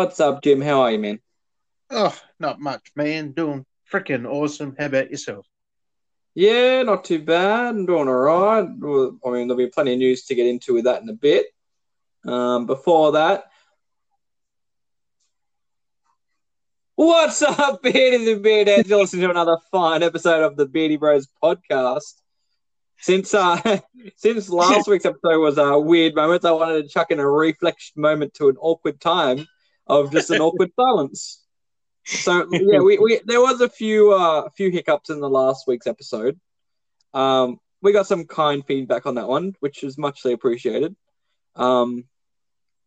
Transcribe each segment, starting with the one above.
What's up, Jim? How are you, man? Oh, not much, man. Doing freaking awesome. How about yourself? Yeah, not too bad. I'm doing all right. I mean, there'll be plenty of news to get into with that in a bit. Um, before that, what's up, Beardies and Beardheads? You're listening to another fine episode of the Beardy Bros podcast. Since uh, since last week's episode was a weird moment, I wanted to chuck in a reflection moment to an awkward time of just an awkward silence. So yeah, we, we there was a few uh, a few hiccups in the last week's episode. Um, we got some kind feedback on that one, which is muchly appreciated. Um,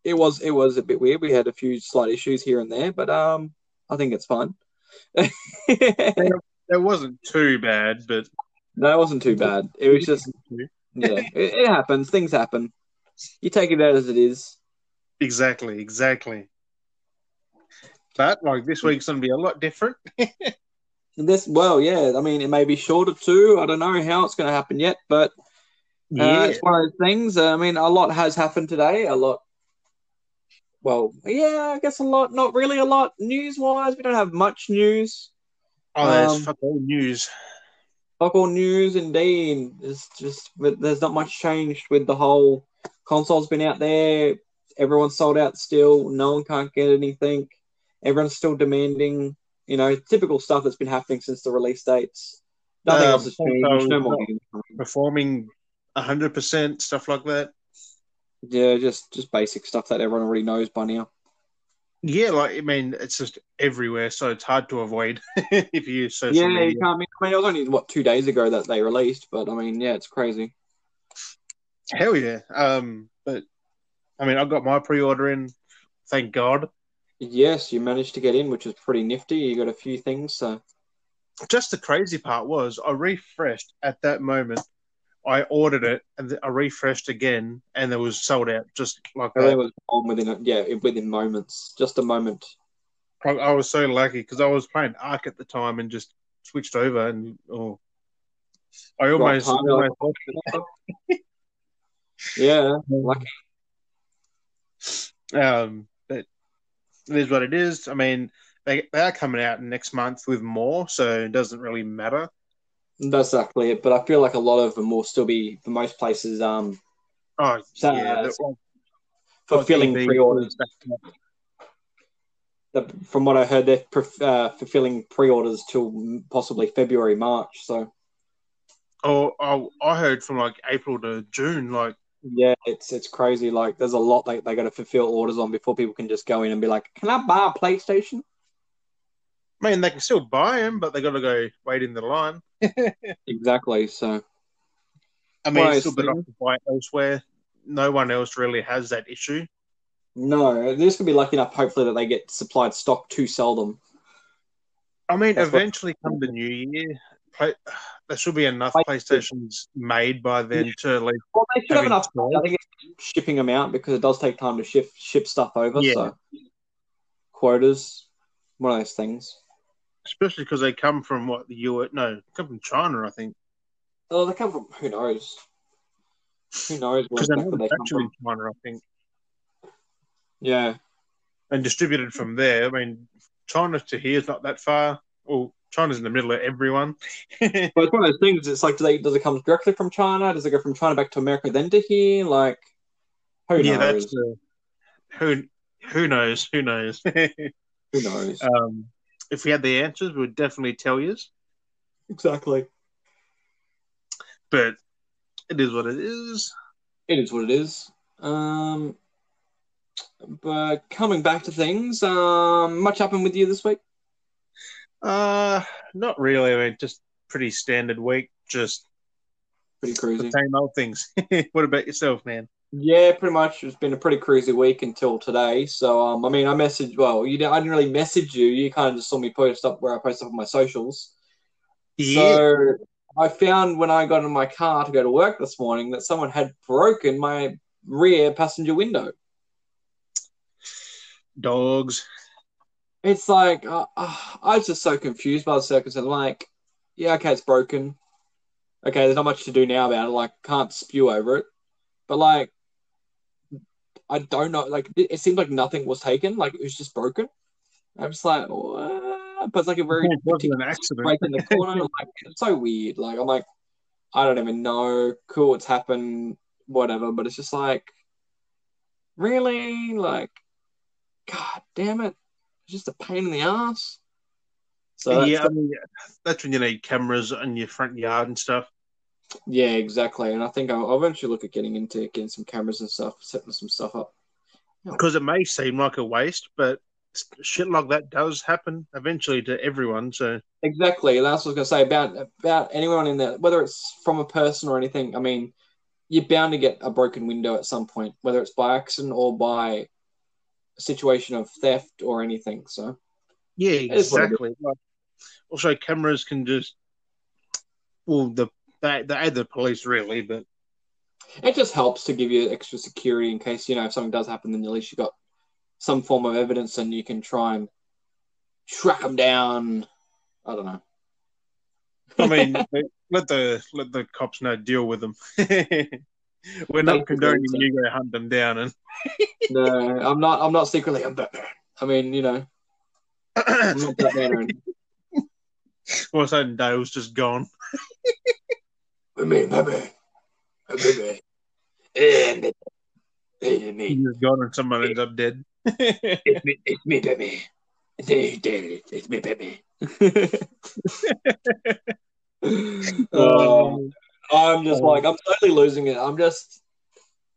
it was it was a bit weird. We had a few slight issues here and there, but um, I think it's fine. It wasn't too bad, but No, it wasn't too bad. It was just, yeah, it, it happens. Things happen. You take it out as it is. exactly, exactly. But like this week's gonna be a lot different. This, well, yeah. I mean, it may be shorter too. I don't know how it's going to happen yet, but uh, it's one of those things. I mean, a lot has happened today. A lot. Well, yeah, I guess a lot. Not really a lot news-wise. We don't have much news. oh, there's um, fuck all news. Fuck all news, indeed. It's just there's not much changed with the whole console's been out there. Everyone's sold out still. No one can't get anything. Everyone's still demanding. You know, typical stuff that's been happening since the release dates. Nothing Um, else has changed. no more games. Performing hundred percent stuff like that. Yeah, just just basic stuff that everyone already knows by now. Yeah, like I mean, it's just everywhere, so it's hard to avoid if you use social yeah, media. you can't. I mean, I mean, it was only what two days ago that they released, but I mean, yeah, it's crazy. Hell yeah. Um, but I mean, I got my pre-order in. Thank God. Yes, you managed to get in, which is pretty nifty. You got a few things, so Just the crazy part was I refreshed at that moment. I ordered it and I refreshed again, and it was sold out just like everything that. was on within yeah within moments, just a moment. I was so lucky because I was playing Ark at the time and just switched over, and oh, I almost, almost. Yeah, lucky. Um, it is what it is. I mean, they they are coming out next month with more, so it doesn't really matter. That's exactly it. But I feel like a lot of them will still be for most places um Oh yeah, well, fulfilling pre-orders. From what I heard, they're uh, fulfilling pre-orders till possibly February, March. So Oh, oh, I heard from like April to June. Like, yeah, it's it's crazy. Like there's a lot they they got to fulfill orders on before people can just go in and be like, "Can I buy a PlayStation?" I mean, they can still buy them, but they got to go wait in the line. Exactly. So I mean, it's still better to buy elsewhere. No one else really has that issue. no, this could be lucky enough. Hopefully, that they get supplied stock to sell them. I mean, That's what- eventually, come the new year, play, there should be enough PlayStations made by then to at least. Well, they should have enough. I think it's shipping them out because it does take time to ship ship stuff over. Yeah. So quotas, one of those things. Especially because they come from what the US, no, come from China, I think. Oh, they come from who knows? Who knows Because they're exactly they come manufactured in? China, I think, Yeah, and distributed from there. I mean, China to here is not that far. Well, China's in the middle of everyone. but it's one of those things. It's like, do they does it come directly from China? Does it go from China back to America then to here? Like, who yeah, knows? that's uh, who. Who knows? Who knows? Who knows? um, if we had the answers, we'd definitely tell you. exactly. But it is what it is. It is what it is. Um, but coming back to things, um, much happened with you this week. Uh, not really. I mean, just pretty standard week. Just Pretty crazy. same old things. what about yourself, man? Yeah, pretty much. It's been a pretty crazy week until today. So, um, I mean, I messaged. Well, you didn't, I didn't really message you. You kind of just saw me post up where I post up on my socials. Yeah. So, I found when I got in my car to go to work this morning that someone had broken my rear passenger window. dogs. It's like uh, uh, I was just so confused by the circumstance. Like, yeah, okay, it's broken. Okay, there's not much to do now about it. Like, can't spew over it. But like, I don't know. Like it, it seemed like nothing was taken. Like it was just broken. I'm just like, what? but it's like a very It wasn't an accident. break in the corner. like it's so weird. Like I'm like, I don't even know. Cool, it's happened. Whatever. But it's just like, really, like, god damn it, it's just a pain in the ass. So that's- yeah, I mean, that's when you need cameras in your front yard and stuff. yeah, exactly. And I think I'll, I'll eventually look at getting into getting some cameras and stuff, setting some stuff up. Because it may seem like a waste, but shit like that does happen eventually to everyone. So Exactly. That's what I was going to say about about anyone in there, whether it's from a person or anything. I mean, you're bound to get a broken window at some point, whether it's by accident or by situation of theft or anything. So yeah, is what it is. exactly. Also, cameras can just well, the they, they add the police really, but it just helps to give you extra security in case you know if something does happen, then at least you got some form of evidence and you can try and track them down. I don't know. I mean, let the let the cops know deal with them. We're not condoning so. you go hunt them down and no, I'm not. I'm not secretly. I'm Batman. I mean, you know, I'm not Batman all of a sudden Dale's just gone. Me, Batman. Batman. It's me. He's just gone and someone ends up dead. It's me, it's me, Batman. It's me. It's me, Batman. um, I'm just like I'm totally losing it. I'm just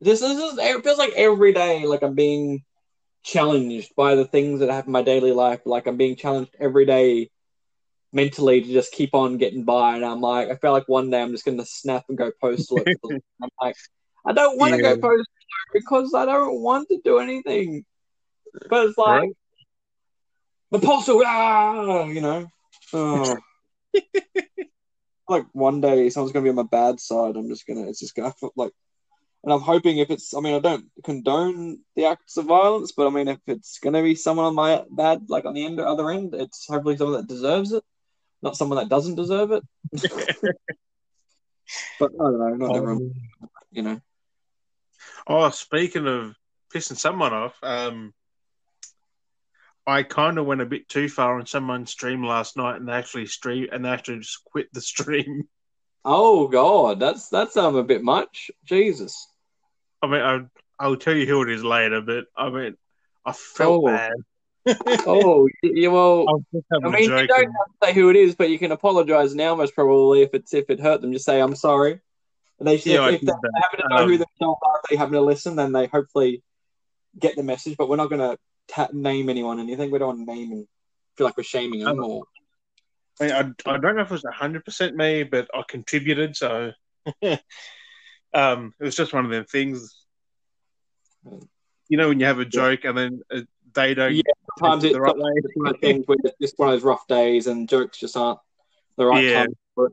this is just, it feels like every day like I'm being challenged by the things that happen in my daily life. Like I'm being challenged every day mentally to just keep on getting by. And I'm like, I feel like one day I'm just going to snap and go postal. I'm like, I don't want to Yeah. go postal because I don't want to do anything. But it's like Right. the postal, ah, you know. Oh. Like one day someone's gonna be on my bad side. I'm just gonna. It's just gonna feel like, and I'm hoping if it's. I mean, I don't condone the acts of violence, but I mean, if it's gonna be someone on my bad, like on the end or other end, it's hopefully someone that deserves it, not someone that doesn't deserve it. but I don't know. Not everyone, you know. Oh, speaking of pissing someone off, um, I kind of went a bit too far on someone's stream last night, and they actually stream and they actually just quit the stream. Oh God, that's that's um a bit much. Jesus. I mean, I, I'll tell you who it is later, but I mean, I felt Oh. bad. Oh, yeah. Well, I was just I having mean, you don't have to say who it is, but you can apologize now, most probably, if it's if it hurt them. Just say I'm sorry. And they should, Yeah, if, if they that. happen to know who Um, themselves are, they happen to listen, then they hopefully get the message. But we're not going to ta- name anyone anything. We don't want to name and feel like we're shaming them. Um, Or I, mean, I, I don't know if it was hundred percent me, but I contributed, so um, it was just one of them things. You know, when you have a joke and then uh, they don't. Yeah, sometimes it's the right one of those things where it's just one of those rough days, and jokes just aren't the right Yeah. time for it.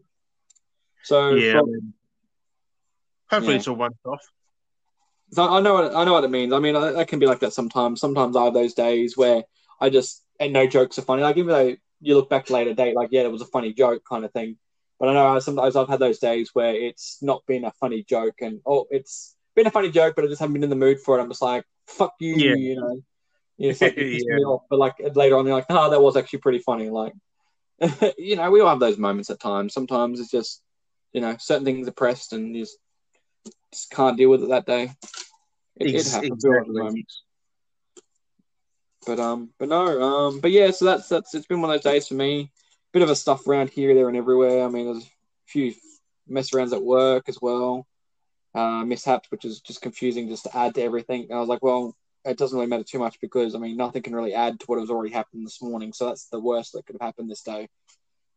So, Yeah. Hopefully, Yeah. it's a one-off. So I know what I know what it means. I mean, I, I can be like that sometimes. Sometimes I have those days where I just and no jokes are funny. Like even though you look back later date, like yeah, it was a funny joke kind of thing. But I know sometimes I've had those days where it's not been a funny joke, and oh, it's been a funny joke, but I just haven't been in the mood for it. I'm just like, fuck you, Yeah. you know. It's like Yeah. off. But like later on, you're like, oh, that was actually pretty funny. Like, you know, we all have those moments at times. Sometimes it's just, you know, certain things are pressed, and you just, just can't deal with it that day. It, it happens. We all have exactly. moments. But um, but no, um, but yeah. So that's that's it's been one of those days for me. Bit of a stuff around here, there, and everywhere. I mean, there's a few mess arounds at work as well. Uh, mishaps, which is just confusing, just to add to everything. And I was like, well, it doesn't really matter too much because I mean, nothing can really add to what has already happened this morning. So that's the worst that could have happened this day.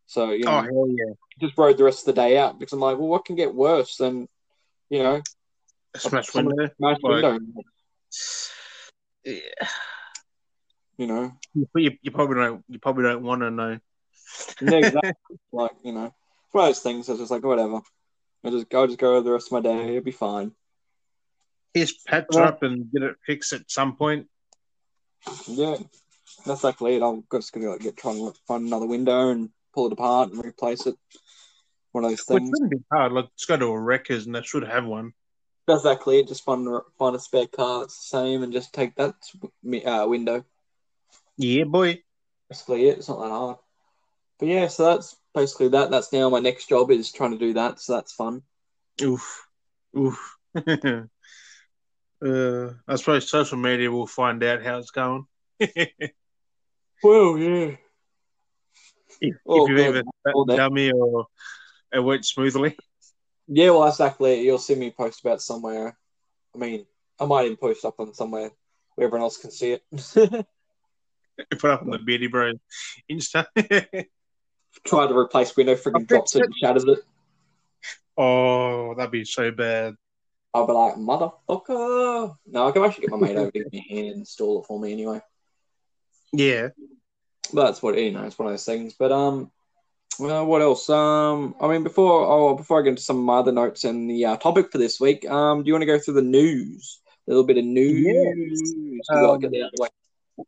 So you know, Oh yeah! just rode the rest of the day out because I'm like, well, what can get worse than you know, A smash window. Like- window? Yeah. You know, You, you, you probably don't. You probably don't want to know. Yeah, exactly. like you know, it's one of those things. That's just like whatever. I just I'll just go the rest of my day. It'll be fine. Here's patch Well- up and get it fixed at some point. Yeah, that's likely it. I'm just gonna like, get try and find another window and pull it apart and replace it. One of those Which things. wouldn't be hard. Like, just go to a wreckers and they should have one. That's exactly. Just find find a spare car that's the same and just take that uh, window. Yeah, boy. Basically, it. It's not that hard. But yeah, so that's basically that. That's now my next job is trying to do that. So that's fun. Oof, oof. uh, I suppose social media will find out how it's going. well, yeah. If, Oh, if you've Oh, dummy or it went smoothly. Yeah, well, exactly. You'll see me post about somewhere. I mean, I might even post up on somewhere where everyone else can see it. Put up on the Beardy Bro Insta. Try to replace window, freaking drops it and shatters it. oh, that'd be so bad. I'll be like, motherfucker. No, I can actually get my mate over to give me a hand and install it for me anyway. Yeah. But that's what you know. It's one of those things. But um, well, what else? Um, I mean, before oh, before I get into some of my other notes and the uh, topic for this week, um, do you want to go through the news? A little bit of news. Um, get that out of the way.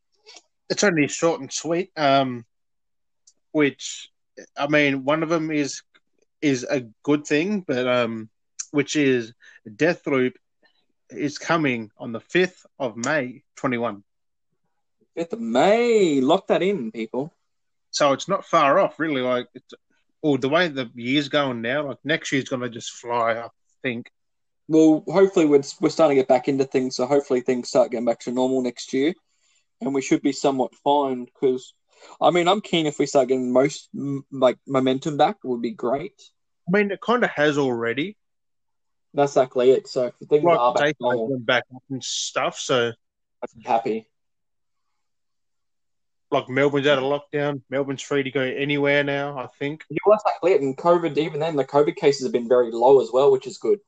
It's only short and sweet. Um, which I mean, one of them is is a good thing, but um, which is Deathloop is coming on the fifth of May, twenty one. Fifth of May. Lock that in, people. So it's not far off, really. Like, it's, or the way the year's going now, like next year's going to just fly. I think. Well, hopefully we're we're starting to get back into things, so hopefully things start getting back to normal next year, and we should be somewhat fine. Because, I mean, I'm keen if we start getting most like momentum back, it would be great. I mean, it kind of has already. That's exactly it. So if things are back normal, back up and stuff. So, I'm happy. Like, Melbourne's out of lockdown. Melbourne's free to go anywhere now. I think. Yeah, well, that's exactly it. And COVID, even then, the COVID cases have been very low as well, which is good.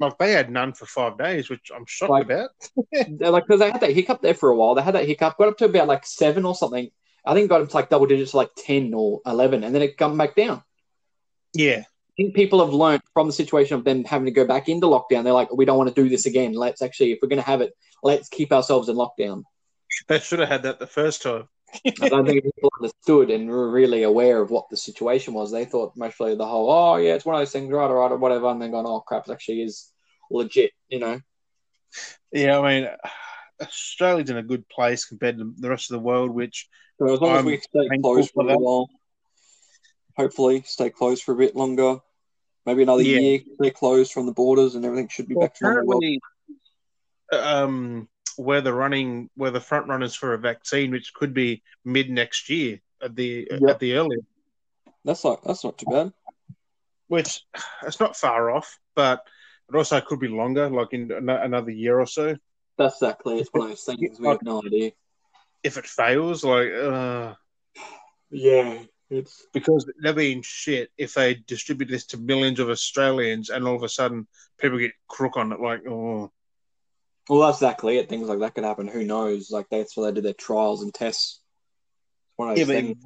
Like, they had none for five days, which I'm shocked Like- about. Like because they had that hiccup there for a while. They had that hiccup, got up to about like seven or something. I think got up to like double digits, like ten or eleven, and then it come back down. Yeah. I think people have learned from the situation of them having to go back into lockdown. They're like, we don't want to do this again. Let's actually, if we're going to have it, let's keep ourselves in lockdown. They should have had that the first time. I don't think people understood and were really aware of what the situation was. They thought mostly the whole, oh yeah, it's one of those things, right, right, or whatever, and then going, oh crap, it actually is legit, you know. Yeah, I mean, Australia's in a good place compared to the rest of the world, which So as long as I'm we stay closed for for a while, hopefully stay closed for a bit longer, maybe another Yeah. year, stay closed from the borders, and everything should be Well, back to normal. um, where the running, where the front runners for a vaccine, which could be mid next year at the Yep. at the earliest, That's not that's not too bad. which it's not far off, but it also could be longer, like in another year or so. That's exactly. It's one of those things we have no idea. If it fails, like, uh, Yeah, it's because they're being shit if they distribute this to millions of Australians and all of a sudden people get crook on it, like, oh, well, that's exactly it. Things like that could happen. Who knows? Like that's why they do their trials and tests. Yeah, but things.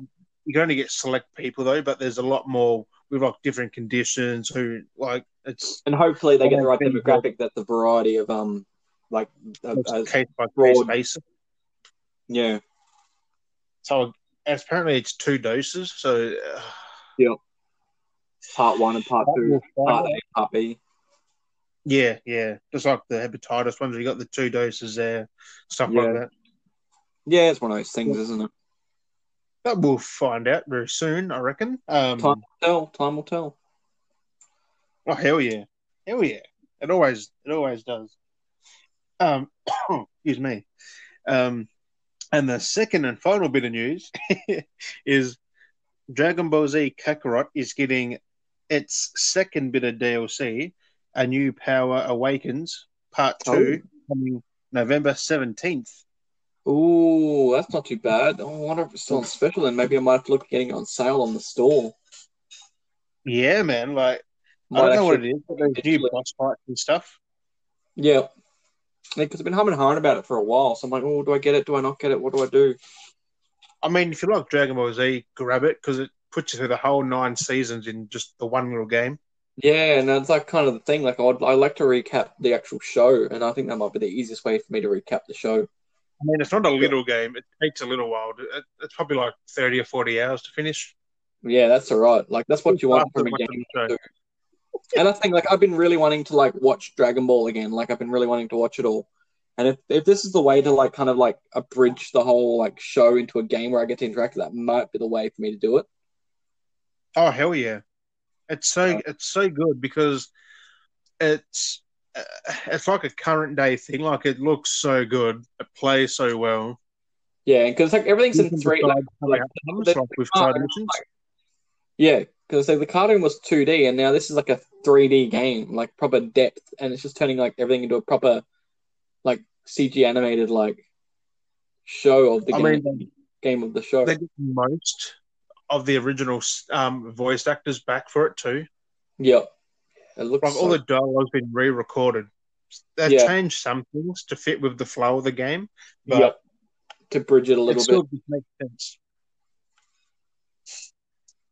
you can only get select people though, but there's a lot more with like different conditions who like it's And hopefully they get the right demographic. That the variety of um, like it's uh, case by case basis. yeah, So apparently it's two doses. So uh, part one and part two, part A, part B. yeah, yeah, just like the hepatitis ones, you got the two doses there, stuff Yeah. like that. Yeah, it's one of those things, isn't it? But we'll find out very soon, I reckon. Um, Time will tell. Time will tell. Oh hell yeah, hell yeah! It always it always does. Um, excuse me. Um, and the second and final bit of news is Dragon Ball Z Kakarot is getting its second bit of DLC, A New Power Awakens Part Two, oh. coming November seventeenth. Ooh, that's not too bad. Oh, I wonder if it's still on special. Then maybe I might have to look at getting it on sale on the store. Yeah, man. Like I don't know what it is, but there's new boss fights and stuff. Yeah, because I've been humming and hawing about it for a while. So I'm like, oh, do I get it? Do I not get it? What do I do? I mean, if you like Dragon Ball Z, grab it because it puts you through the whole nine seasons in just the one little game. Yeah, and that's like kind of the thing. Like, I'd I like to recap the actual show, and I think that might be the easiest way for me to recap the show. I mean, it's not a little game. It takes a little while. It, it's probably like 30 or 40 hours to finish. Yeah, that's all right. Like, that's what you want from a game. and I think like I've been really wanting to like watch Dragon Ball again. Like I've been really wanting to watch it all. And if, if this is the way to like kind of like abridge the whole like show into a game where I get to interact, that might be the way for me to do it. Oh hell yeah! It's so it's so good because it's uh, it's like a current day thing. Like it looks so good, it plays so well. Yeah, because like everything's in three. Like, like, it comes, the- like with yeah, because like the cartoon was two D, and now this is like a three D game, like proper depth, and it's just turning like everything into a proper like CG animated like show of the I game, mean, game of the show. they get most of the original um, voice actors back for it too. Yep. It looks Like all the dialogue's been re-recorded. They've Yeah. changed some things to fit with the flow of the game, but yep. To bridge it a little it still bit. makes sense.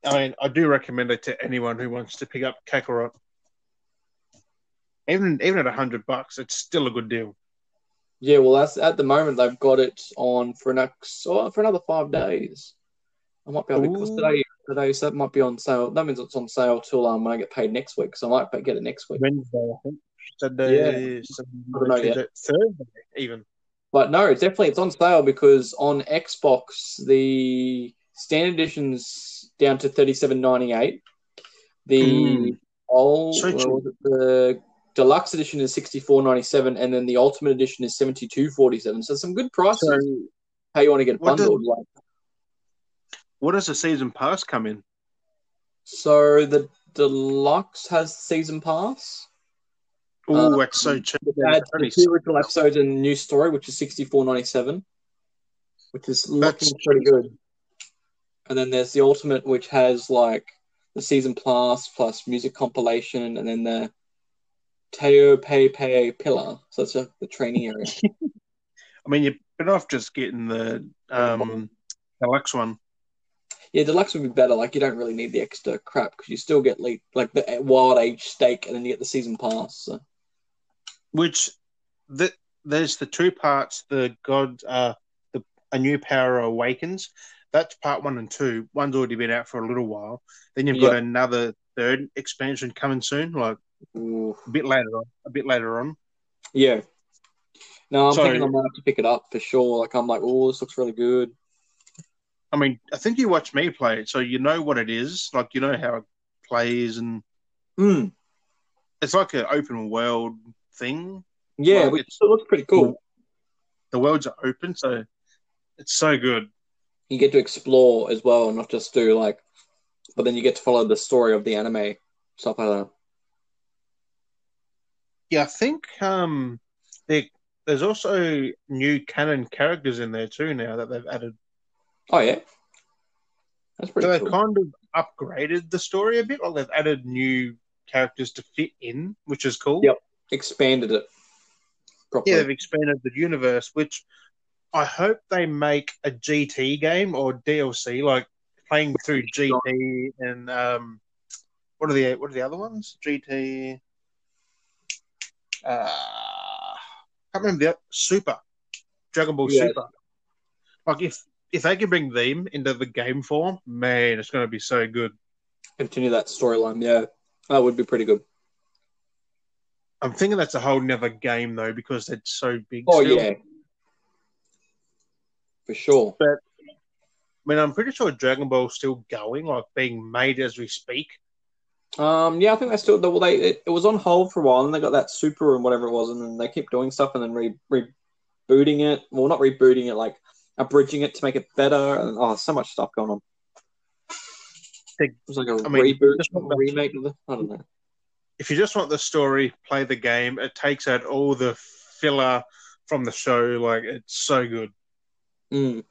I mean, I do recommend it to anyone who wants to pick up Kakarot. Even even at a hundred bucks, it's still a good deal. Yeah, well, that's at the moment they've got it on for next oh, for another five days. I might be able to because today today so that might be on sale. That means it's on sale till um when I get paid next week. So I might get it next week. Wednesday, I think. Sunday, I don't know. Thursday, even. But no, it's definitely it's on sale because on Xbox the standard edition's down to thirty seven ninety eight. The Mm. old So what cheap. was it? the deluxe edition is sixty four ninety seven, and then the ultimate edition is seventy two forty seven. So some good prices. So, how you want to get it bundled? like what does the season pass come in? So the deluxe has season pass. Oh, Um, that's so cheap. It adds It's the two original episodes and new story, which is sixty four ninety seven, which is looking That's pretty good. And then there's the ultimate, which has like the season pass plus music compilation, and then the Teo Pei Pei Pillar. So that's uh, the training area. I mean, you're better off just getting the um, deluxe one. Yeah, deluxe would be better. Like you don't really need the extra crap because you still get like like the wild age steak, and then you get the season pass. So. which the, there's the two parts the god uh the a new power awakens that's part one and two one's already been out for a little while then you've got another third expansion coming soon like Ooh. a bit later on a bit later on Yeah. No, I'm So- thinking I might have to pick it up for sure. Like I'm like, oh, this looks really good. I mean i think you watched me play it so you know what it is like you know how it plays and Hmm. it's like an open world thing Yeah, Well, which still looks pretty cool. the worlds are open so it's so good You get to explore as well, and not just do like, but then you get to follow the story of the anime stuff like that. yeah i think um there, there's also new canon characters in there too now that they've added Oh yeah, that's pretty So they've cool. kind of upgraded the story a bit. Like they've added new characters to fit in, which is cool. Yep. Expanded it properly. Yeah, they've expanded the universe, which I hope they make a GT game or DLC, like playing through GT and um, what are the what are the other ones? GT. Uh, I can't remember the Super Dragon Ball Yeah. Super. Like if if they can bring them into the game form, man, it's going to be so good. Continue that storyline. Yeah, that would be pretty good. I'm thinking that's a whole nother game though because it's so big. Oh still. yeah, for sure. But I mean, I'm pretty sure Dragon Ball's still going, like being made as we speak. Um, yeah, I think they still. Well, they it, it was on hold for a while, and they got that super and whatever it was, and then they kept doing stuff, and then re, rebooting it. Well, not rebooting it, like abridging it to make it better. And oh, so much stuff going on. They- It was like a I mean, reboot, just the- remake of the. I don't know. If you just want the story, play the game. It takes out all the filler from the show. Like it's so good. Mm.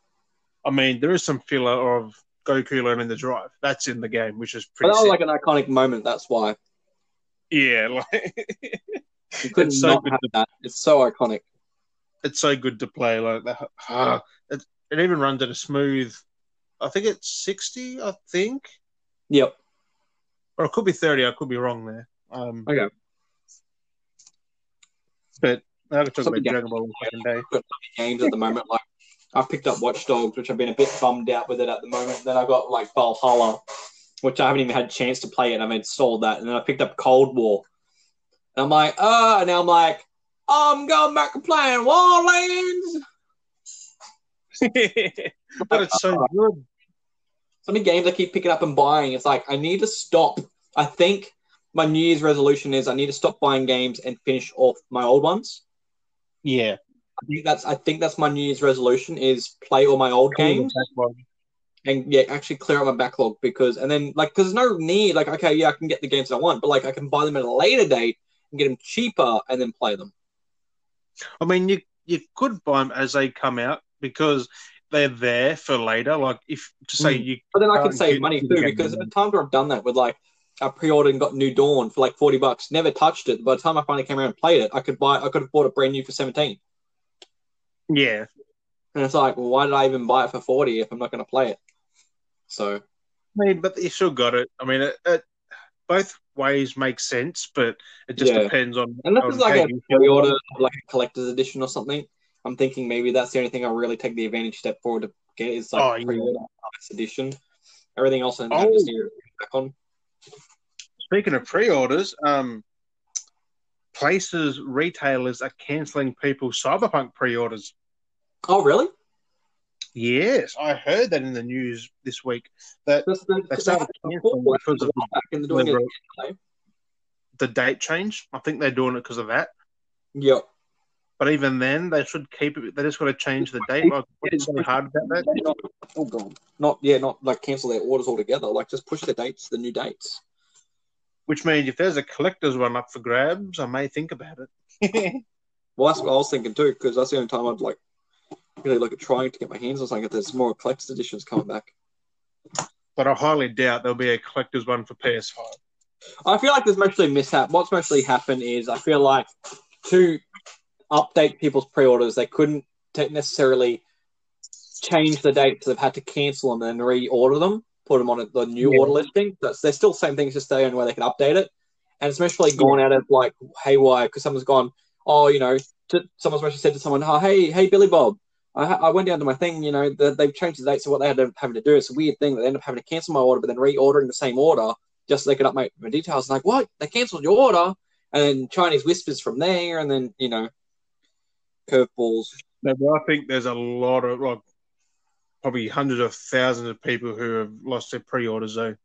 I mean, there is some filler of Goku learning the drive. That's in the game, which is But pretty. that was sick. like an iconic moment. That's why yeah, like you couldn't It's so not have to- that. It's so iconic. It's so good to play. Like that. ah, it, it even runs at a smooth. I think it's sixty. I think, Yep. or it could be thirty. I could be wrong there. Um, Okay. but I could talk about Dragon Ball on the second day. games at the moment. Like I've picked up Watch Dogs, which I've been a bit bummed out with it at the moment. Then I've got like Valhalla, which I haven't even had a chance to play it. I've installed that, and then I picked up Cold War, and I'm like, uh, and now I'm like, Um, I'm going back to playing Warlands. but it's so uh, good. So many games I keep picking up and buying. It's like I need to stop. I think my New Year's resolution is I need to stop buying games and finish off my old ones. Yeah. I think that's I think that's my New Year's resolution is play all my old games and yeah, actually clear out my backlog because and then like because there's no need like okay yeah I can get the games I want but like I can buy them at a later date and get them cheaper and then play them. I mean, you you could buy them as they come out because they're there for later. Like if to say Mm. you, But then I can save money too because at the times where I've done that with like I pre-ordered and got New Dawn for like forty bucks, never touched it. By the time I finally came around and played it, I could buy I could have bought it brand new for seventeen. yeah, And it's like, well, why did I even buy it for forty if I'm not going to play it? So I mean, but you still got it. I mean, it, it, both ways make sense, but it just Yeah. depends on. And this is like a you pre-order, like a collector's edition or something, I'm thinking maybe that's the only thing I'll really take the advantage step forward to get is like Oh, a pre-order nice edition. Everything else I Oh. just need to back on. Speaking of pre-orders, um, places retailers are cancelling people's Cyberpunk pre-orders. Oh, really? Yes, I heard that in the news this week that That's the, they started cancelling because of the, back and they're doing it. the date change. I think they're doing it because of that. Yep. But even then, they should keep it. They just got to change the date. Like, what's so hard about that? Not, oh god. Not yeah, not like cancel their orders altogether. Like just push the dates, the new dates. Which means if there's a collector's one up for grabs, I may think about it. Well, that's what I was thinking too, because that's the only time I'd like really look at trying to get my hands on something. If there's more collector's editions coming back, but I highly doubt there'll be a collector's one for PS5. I feel like there's mostly mishap. What's mostly happened is I feel like to update people's pre-orders, they couldn't necessarily change the dates. They've had to cancel them and then reorder them, put them on the new Yeah. order listing. That's they're still the same things, just the only way they can update it. And it's mostly gone out of like haywire because someone's gone, oh, you know, to, someone's actually said to someone, oh, hey, hey, Billy Bob. I, I went down to my thing, you know, the, they've changed the date, so what they had to, having to do. It's a weird thing that they end up having to cancel my order, but then reordering the same order just so they could update my details. Like, what? They cancelled your order? And then Chinese whispers from there, and then, you know, curveballs. I think there's a lot of like probably hundreds of thousands of people who have lost their pre-orders though.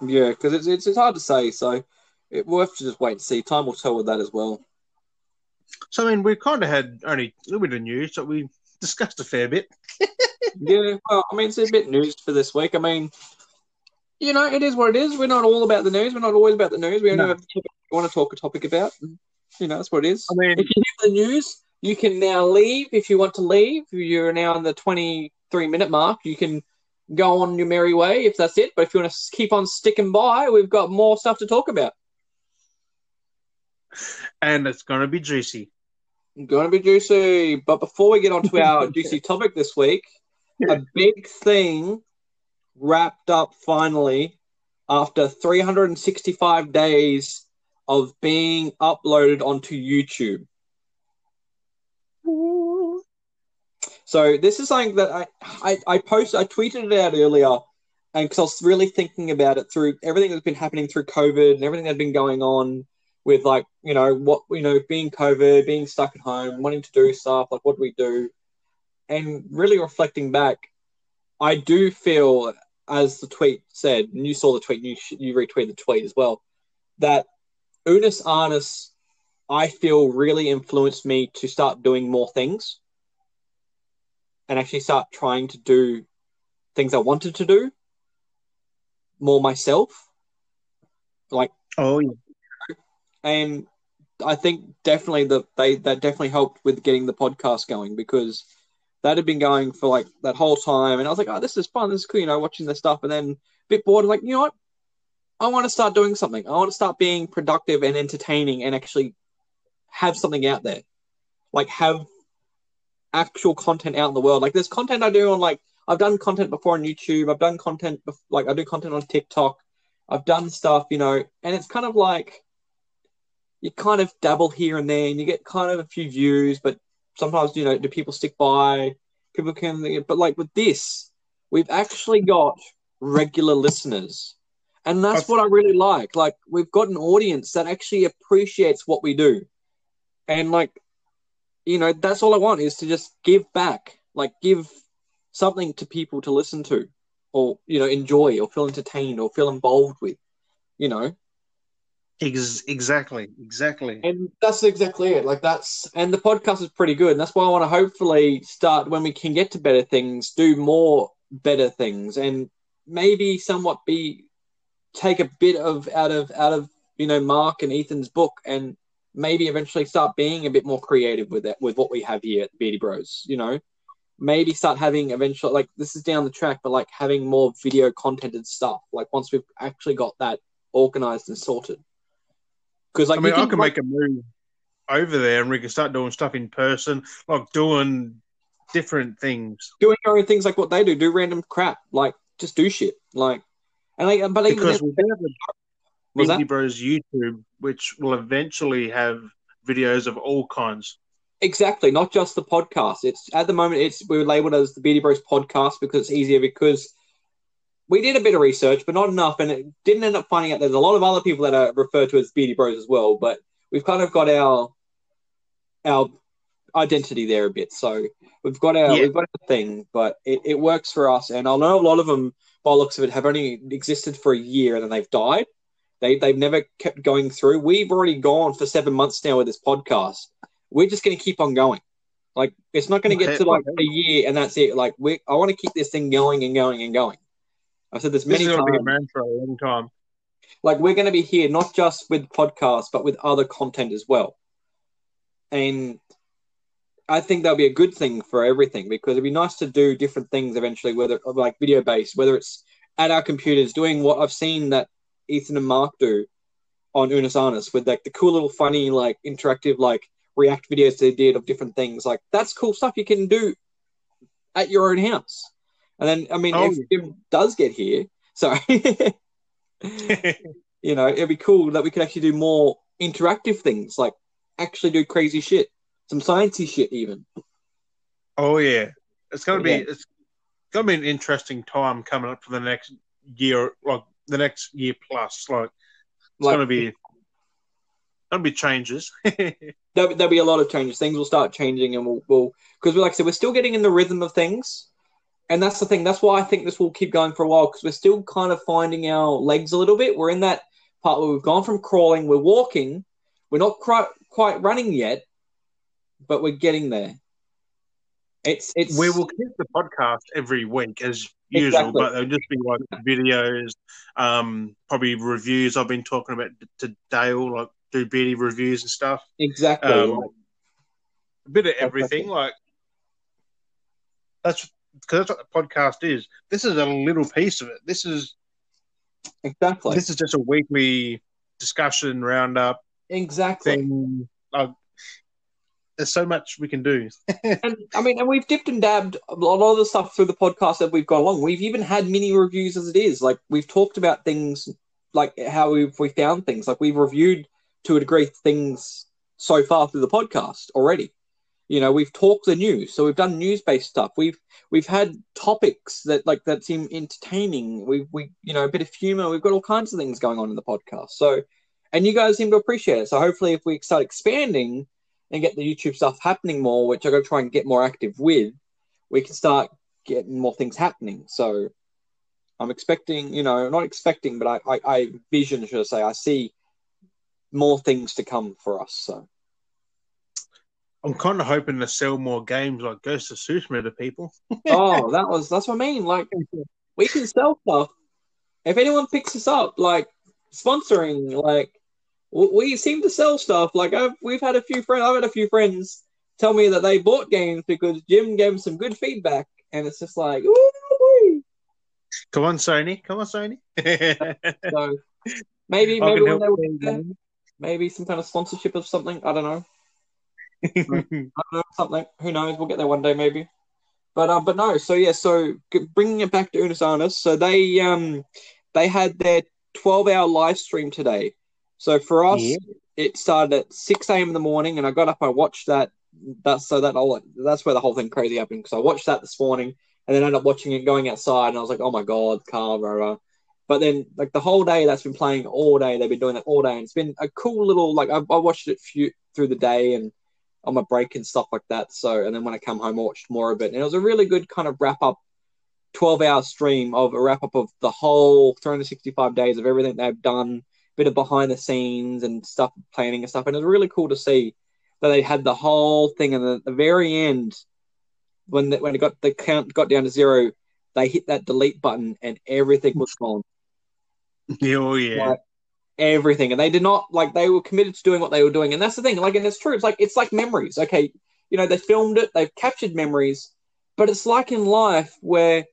Yeah, because it's, it's, it's hard to say. So it, we'll have to just wait and see. Time will tell with that as well. So I mean, we kind of had only a little bit of news, so we discussed a fair bit. yeah, well, I mean, it's a bit news for this week. I mean, you know, it is what it is. We're not all about the news. We're not always about the news. We only No. have a topic we want to talk a topic about. You know, that's what it is. I mean, If you hear the news, you can now leave if you want to leave. You're now on the 23 minute mark. You can go on your merry way if that's it. But if you want to keep on sticking by, we've got more stuff to talk about. and it's going to be juicy. Going to be juicy. But before we get on to our juicy topic this week, a big thing wrapped up finally after 365 days of being uploaded onto YouTube. So this is something that I I, I posted, I tweeted it out earlier, and because I was really thinking about it through everything that's been happening through COVID and everything that's been going on with like you know what you know being COVID, being stuck at home, wanting to do stuff like what do we do, and really reflecting back, I do feel as the tweet said, and you saw the tweet, you you retweeted the tweet as well, that Unus Annus, I feel really influenced me to start doing more things and actually start trying to do things I wanted to do more myself. Like, Oh yeah. And I think definitely that they that definitely helped with getting the podcast going because that had been going for like that whole time, and I was like, oh, this is fun, this is cool, you know, watching this stuff, and then a bit bored, like, you know what? I want to start doing something. I want to start being productive and entertaining, and actually have something out there, like have actual content out in the world. Like there's content I do on like I've done content before on YouTube. I've done content like I do content on TikTok. I've done stuff, you know, and it's kind of like you kind of dabble here and there, and you get kind of a few views, but sometimes you know, do people stick by? People can, but like with this, we've actually got regular listeners, And that's I've- what I really like. Like we've got an audience that actually appreciates what we do. And like, you know, that's all I want is to just give back. Like give something to people to listen to or, you know, enjoy or feel entertained or feel involved with, you know. Ex- exactly, exactly. And that's exactly it. Like that's and the podcast is pretty good. And that's why I want to hopefully start when we can get to better things, do more better things and maybe somewhat be take a bit of out of out of you know Mark and Ethan's book and maybe eventually start being a bit more creative with that with what we have here at Beardy Bros, you know. Maybe start having eventually like this is down the track, but like having more video contented stuff. Like once we've actually got that organized and sorted. Because like I mean, I can like, make a move over there, and we can start doing stuff in person, like doing different things. doing your own things like what they do, do random crap, like just do shit, like, and like, but Because we have a? Bros YouTube, which will eventually have videos of all kinds. exactly not just the podcast. It's at the moment it's we're labeled as the Beardy Bros podcast because it's easier because we did a bit of research, but not enough, and it didn't end up finding out there's a lot of other people that are referred to as Beardy Bros as well. But we've kind of got our our identity there a bit, so we've got our Yeah. we've got a thing, but it, it works for us. And I know a lot of them, by the looks of it, have only existed for a year and then they've died. They they've never kept going through. We've already gone for seven months now with this podcast. We're just going to keep on going. Like it's not going to get to like a year and that's it. Like we, I want to keep this thing going and going and going. I've said this This many is going to be a mantra a long time. Like we're going to be here not just with podcasts, but with other content as well. And I think that'll be a good thing for everything because it'd be nice to do different things eventually, whether like video based, whether it's at our computers doing what I've seen that Ethan and Mark do on Unus Annus with like the cool little funny like interactive like react videos they did of different things. Like that's cool stuff you can do at your own house. And then I mean Oh, if Jim does get here, sorry. you know, it'd be cool that we could actually do more interactive things, like actually do crazy shit, some sciencey shit even. oh yeah, it's going to be Yeah. it's to be an interesting time coming up for the next year, like the next year plus. Like it's Like going to be to be changes. there'll, there'll be a lot of changes. Things will start changing, and we'll we'll because we like I said, we're still getting in the rhythm of things, and that's the thing. That's why I think this will keep going for a while because we're still kind of finding our legs a little bit. We're in that part where we've gone from crawling, we're walking, we're not quite quite running yet, but we're getting there. It's it's we will keep the podcast every week as usual, Exactly. but they'll just be like videos, um, probably reviews. I've been talking about to Dale, like do beauty reviews and stuff. exactly Um, a bit of Exactly. everything. Like that's because that's what the podcast is. This is a little piece of it. This is exactly this is just a weekly discussion roundup exactly. thing. Like, there's so much we can do. And I mean, and we've dipped and dabbed a lot of the stuff through the podcast that we've gone along. We've even had mini reviews as it is. Like we've talked about things like how we've we found things. Like we've reviewed to a degree things so far through the podcast already. You know, we've talked the news, so we've done news based stuff. We've we've had topics that like that seem entertaining. We we you know a bit of humor. We've got all kinds of things going on in the podcast. So, and you guys seem to appreciate it. So hopefully, if we start expanding and get the YouTube stuff happening more, which I'm going to try and get more active with, we can start getting more things happening. So I'm expecting, you know, not expecting, but I, I, I vision, should I say, I see more things to come for us. So I'm kind of hoping to sell more games like Ghost of Tsushima to people. oh, that was that's what I mean. Like we can sell stuff. If anyone picks us up, like sponsoring, like we seem to sell stuff. Like I've we've had a few friends. I've had a few friends tell me that they bought games because Jim gave them some good feedback, and it's just like, ooh. Come on, Sony. Come on, Sony. So maybe maybe when they were there, maybe some kind of sponsorship of something. I don't know. I don't know something. Who knows? We'll get there one day, maybe. But uh, but no. So yeah. So bringing it back to Unus Annus. So they um they had their twelve hour live stream today. So for us, Yeah. it started at six a.m. in the morning, and I got up. I watched that. That's so that all that's where the whole thing crazy happened because I watched that this morning, and then ended up watching it going outside, and I was like, oh my god, car, blah, blah. But then, like the whole day, that's been playing all day. They've been doing that all day, and it's been a cool little like I, I watched it few, through the day and on my break and stuff like that. So, and then when I come home, I watched more of it, and it was a really good kind of wrap up, twelve hour stream of a wrap up of the whole 365 days of everything they've done, bit of behind the scenes and stuff, planning and stuff, and it was really cool to see that they had the whole thing, and at the very end, when the, when it got the count got down to zero, they hit that delete button and everything was gone. Oh yeah. Like, everything, and they did not like they were committed to doing what they were doing, and that's the thing. Like, and it's true. It's like it's like memories. Okay, you know, they filmed it, they've captured memories, but it's like in life where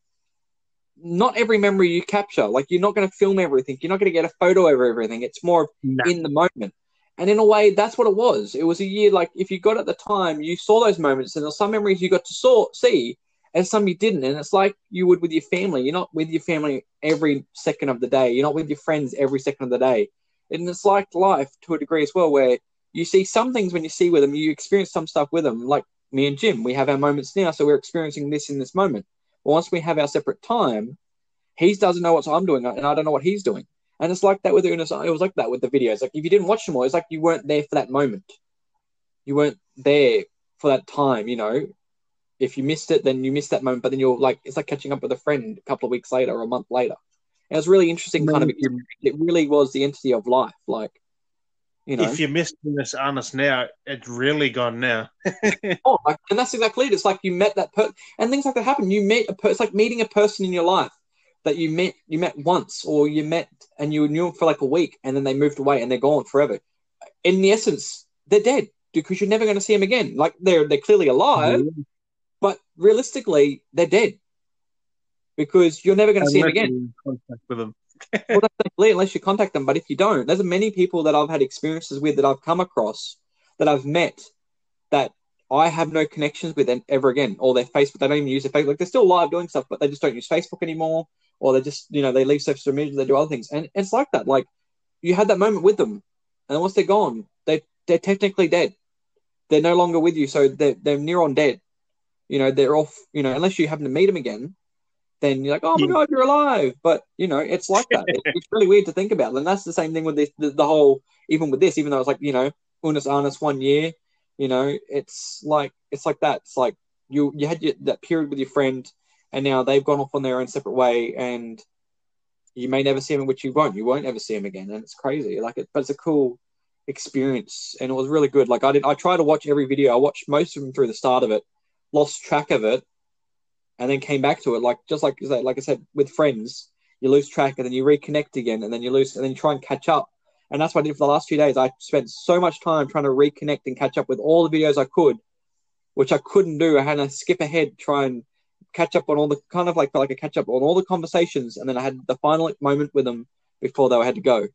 not every memory you capture. Like, you're not going to film everything. You're not going to get a photo of everything. It's more No. in the moment. And in a way, that's what it was. It was a year like if you got at the time, you saw those moments, and there's some memories you got to saw, see, and some you didn't. And it's like you would with your family. You're not with your family every second of the day. You're not with your friends every second of the day. And it's like life to a degree as well, where you see some things when you see with them, you experience some stuff with them. Like me and Jim, we have our moments now, so we're experiencing this in this moment. But once we have our separate time, he doesn't know what I'm doing, and I don't know what he's doing. And it's like that with Unus. It was like that with the videos. Like if you didn't watch them all, it's like you weren't there for that moment. You weren't there for that time. You know, if you missed it, then you missed that moment. But then you're like, it's like catching up with a friend a couple of weeks later or a month later. And it was really interesting. Kind of, it really was the entity of life. Like, you know, if you missed this honest now, it's really gone now. oh, and that's exactly it. It's like you met that person, and things like that happen. You met a person. It's like meeting a person in your life that you met you met once, or you met and you knew them for like a week, and then they moved away and they're gone forever. In the essence, they're dead because you're never going to see them again. Like they're they're clearly alive, but realistically, they're dead because you're never going to see them again. contact with them. well, unless you contact them. But if you don't, there's many people that I've had experiences with that I've come across that I've met that I have no connections with them ever again. Or their Facebook, they don't even use their Facebook. Like they're still live doing stuff, but they just don't use Facebook anymore. Or they just, you know, they leave social media, they do other things, and it's like that. Like you had that moment with them, and once they're gone, they they're technically dead. They're no longer with you, so they're they're near on dead. You know, they're off. You know, unless you happen to meet them again, then you're like, oh my Yeah. god, you're alive. But you know, it's like that. It- it's really weird to think about. And that's the same thing with this, the, the whole, even with this, even though it's like, you know, Unus Annus one year, you know, it's like it's like that. It's like you you had your, that period with your friend, and now they've gone off on their own separate way, and you may never see them, which you won't. You won't ever see them again, and it's crazy. Like it, but it's a cool experience, and it was really good. Like I did, I tried to watch every video. I watched most of them through the start of it, lost track of it, and then came back to it. Like just like like I said, with friends, you lose track, and then you reconnect again, and then you lose, and then you try and catch up. And that's what I did for the last few days. I spent so much time trying to reconnect and catch up with all the videos I could, which I couldn't do. I had to skip ahead, try and catch up on all the kind of like like a catch up on all the conversations, and then I had the final moment with them before they had to go.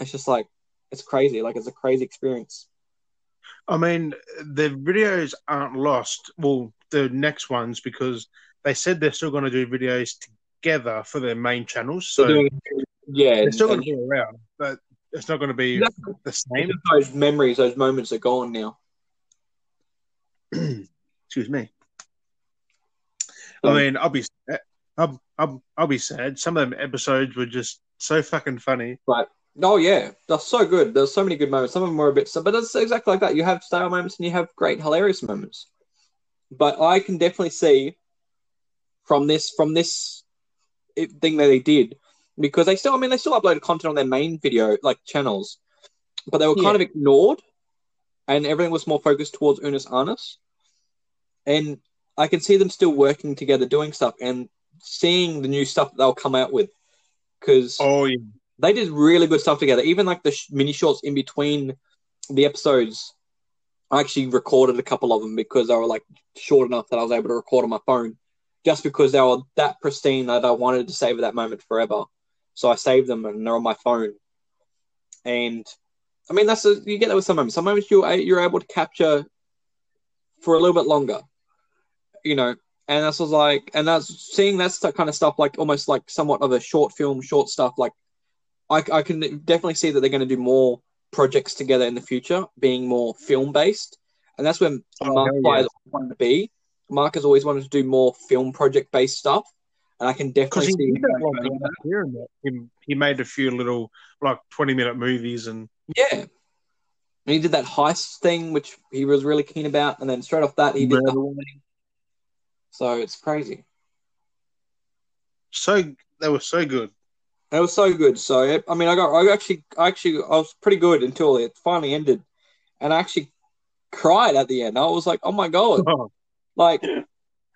It's just like it's crazy. Like it's a crazy experience. I mean, the videos aren't lost. Well, the next ones because they said they're still going to do videos together for their main channels. So doing, yeah, they're still going to be around, but it's not going to be the same. those memories, those moments are gone now. Excuse me. Um, I mean, I'll be, I'll, I'll, I'll be sad. Some of them episodes were just so fucking funny. Oh yeah, they're so good. There's so many good moments. Some of them were a bit, but it's exactly like that. You have stale moments and you have great, hilarious moments. But I can definitely see from this, from this thing that they did, because they still, I mean, they still uploaded content on their main video like channels, but they were Yeah. kind of ignored, and everything was more focused towards Unus Annus. And I can see them still working together, doing stuff, and seeing the new stuff that they'll come out with, because Oh yeah, they did really good stuff together. Even like the sh- mini shorts in between the episodes, I actually recorded a couple of them because they were like short enough that I was able to record on my phone, just because they were that pristine that I wanted to savor that moment forever. So I saved them and they're on my phone. And I mean, that's a, you get that with some moments. Some moments you're you're able to capture for a little bit longer, you know. And that's was like, and that's seeing that kind of stuff, like almost like somewhat of a short film, short stuff, like I, I can definitely see that they're going to do more projects together in the future, being more film based, and that's when Oh, Mark yeah. has always wanted to be. Mark has always wanted to do more film project based stuff, and I can definitely see him that going like further with last year and that. He, he made a few little like twenty minute movies and. Yeah. And he did that heist thing, which he was really keen about, and then straight off that, he did the whole thing. So it's crazy. so they were so good. It was so good. So it, I mean, I got, I actually, I actually, I was pretty good until it finally ended, and I actually cried at the end. I was like, oh my god, like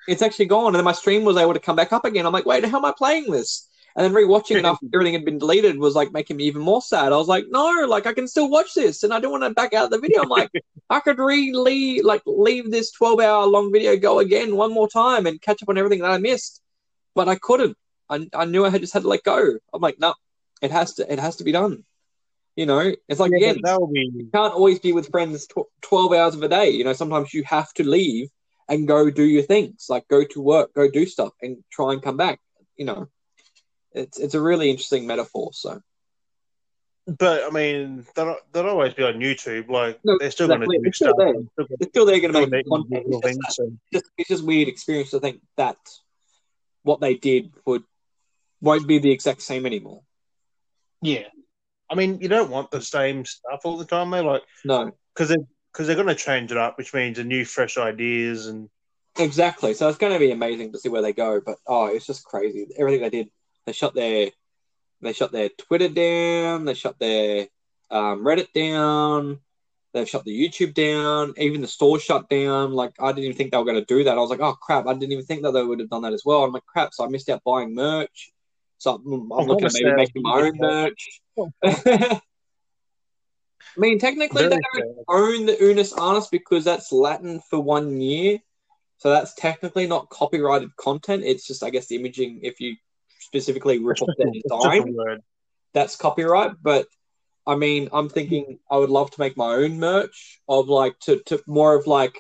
it's actually gone. And then my stream was able to come back up again. I'm like, wait, how am I playing this? And then rewatching it after everything had been deleted was like making me even more sad. I was like, no, like I can still watch this, and I don't want to back out the video. I'm like, I could re leave, like leave this 12 hour long video go again one more time and catch up on everything that I missed, but I couldn't. I, I knew I had just had to let go. I'm like, no, it has to, it has to be done. You know, it's like Yeah, again, be you can't always be with friends tw- 12 hours of a day. You know, sometimes you have to leave and go do your things, like go to work, go do stuff, and try and come back. You know, it's it's a really interesting metaphor. So But I mean, they'll, they'll always be on YouTube. Like No, they're still going to exactly. do still stuff. there. and still they're going to make content. It's just, things, so- just it's just weird experience to think that what they did would won't be the exact same anymore. Yeah, I mean, you don't want the same stuff all the time, though. Like No, because they because they're going to change it up, which means a new, fresh ideas and exactly. So it's going to be amazing to see where they go. But oh, it's just crazy. Everything they did. They shut their they shut their Twitter down. They shut their um, Reddit down. They've shut the YouTube down. Even the store shut down. Like I didn't even think they were going to do that. I was like, oh crap! I didn't even think that they would have done that as well. I'm like, crap! So I missed out buying merch. So I'm, I'm looking at maybe sad. making my own merch. I mean, technically, they don't own the Unus Annus because that's Latin for one year. So that's technically not copyrighted content. It's just, I guess, the imaging. If you specifically rip off their It's just a design, that's copyright. But I mean, I'm thinking I would love to make my own merch of like to, to more of like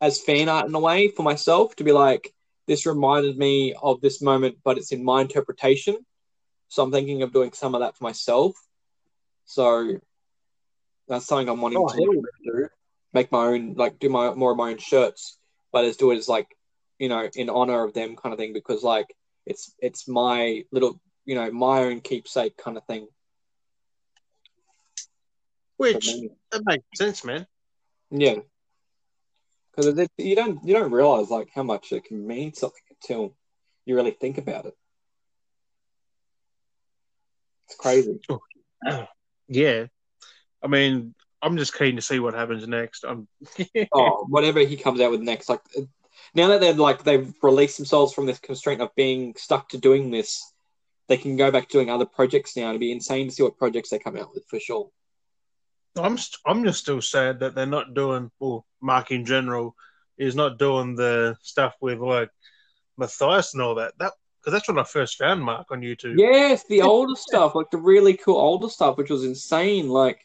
as fan art in a way for myself to be like, this reminded me of this moment, but it's in my interpretation. So I'm thinking of doing some of that for myself. So that's something I'm wanting Oh, to do. Make my own, like do my more of my own shirts, but as do it as like, you know, in honor of them kind of thing because like it's it's my little, you know, my own keepsake kind of thing. Which that makes sense, man. Yeah, because you don't you don't realize like how much it can mean something until you really think about it. It's crazy. Yeah, I mean, I'm just keen to see what happens next. I'm oh, whatever he comes out with next, like uh, now that they're like they've released themselves from this constraint of being stuck to doing this, they can go back to doing other projects now. It'd be insane to see what projects they come out with for sure. I'm st- I'm just still sad that they're not doing. Well, Mark in general is not doing the stuff with like Matthias and all that. That because that's when I first found Mark on YouTube. Yes, the older stuff, like the really cool older stuff, which was insane. Like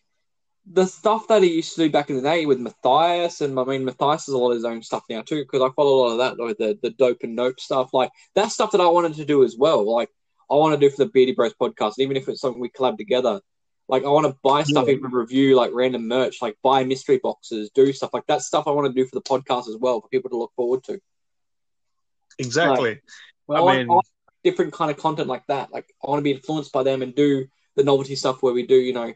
the stuff that he used to do back in the day with Matthias, and I mean Matthias has a lot of his own stuff now too, because I follow a lot of that, like the the dope and nope stuff. Like that stuff that I wanted to do as well. Like I want to do for the Beardy Bros podcast, even if it's something we collab together. Like I want to buy stuff, Yeah. even review like random merch, like buy mystery boxes, do stuff like that. Stuff I want to do for the podcast as well for people to look forward to. exactly. I, I want, mean- I want different kind of content like that. Like I want to be influenced by them and do the novelty stuff where we do, you know,